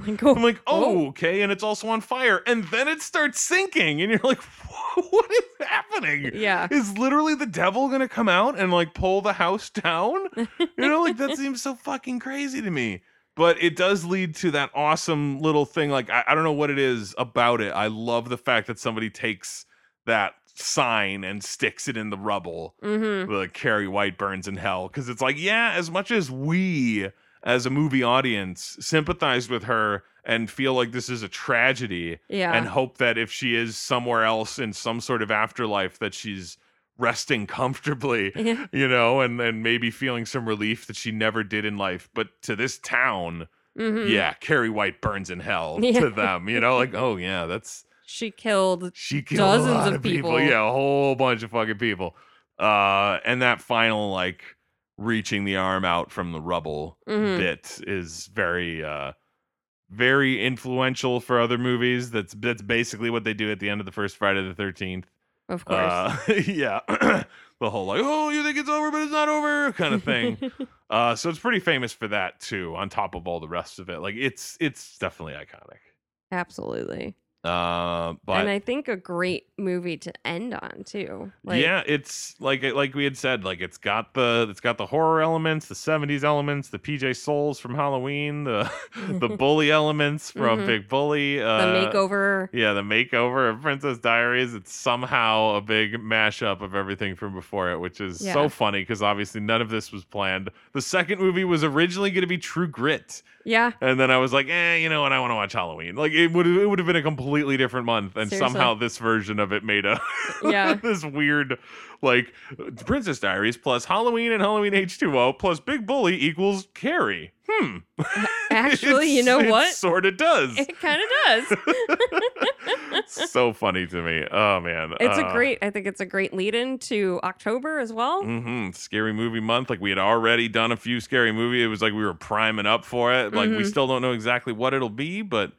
like, oh, I'm like, oh, Oh. okay, and it's also on fire, and then it starts sinking, and you're like, what is happening? yeah, Is literally the devil gonna come out and like pull the house down? You know, like that seems so fucking crazy to me. But it does lead to that awesome little thing. Like, I, I don't know what it is about it. I love the fact that somebody takes that sign and sticks it in the rubble mm-hmm. the Carrie White burns in hell because it's like, yeah, as much as we as a movie audience sympathize with her and feel like this is a tragedy yeah, and hope that if she is somewhere else in some sort of afterlife that she's resting comfortably yeah, you know and and maybe feeling some relief that she never did in life but to this town mhm. yeah Carrie White burns in hell Yeah. to them you know like oh yeah that's She killed. she killed Dozens a lot of of people. people. Yeah, a whole bunch of fucking people. Uh, and that final like reaching the arm out from the rubble Mhm. bit is very uh very influential for other movies. That's that's basically what they do at the end of the first Friday the Thirteenth. Of course. Uh, yeah, the whole like oh you think it's over but it's not over kind of thing. uh, so it's pretty famous for that too. On top of all the rest of it, like it's it's definitely iconic. Absolutely. Uh, but and I think a great movie to end on too. Like, yeah, it's like like we had said, like it's got the it's got the horror elements, the '70s elements, the PJ Soles from Halloween, the the bully elements from Mhm. Big Bully, the uh, makeover. Yeah, the makeover of Princess Diaries. It's somehow a big mashup of everything from before it, which is so funny because obviously none of this was planned. The second movie was originally going to be True Grit, Yeah, and then I was like, eh, you know what? I want to watch Halloween. Like it would it would have been a completely different month, and Seriously. somehow this version of it made a Yeah. this weird like Princess Diaries plus Halloween and Halloween H two O plus Big Bully equals Carrie. Hmm. Actually, you know what? Sort of does. it kind of does. so funny to me. Oh man, It's a Uh, great. I think it's a great lead in to October as well. Mm-hmm. Scary movie month. Like we had already done a few scary movie. It was like we were priming up for it. Like we Mhm. still don't know exactly what it'll be, but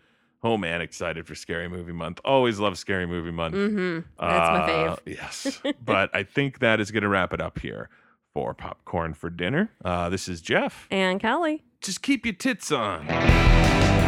oh man, excited for scary movie month. Always love scary movie month. Mm-hmm. That's my Uh, fave. Yes, but I think that is going to wrap it up here for popcorn for dinner. Uh, this is Jeff. And Kelly. Just keep your tits on.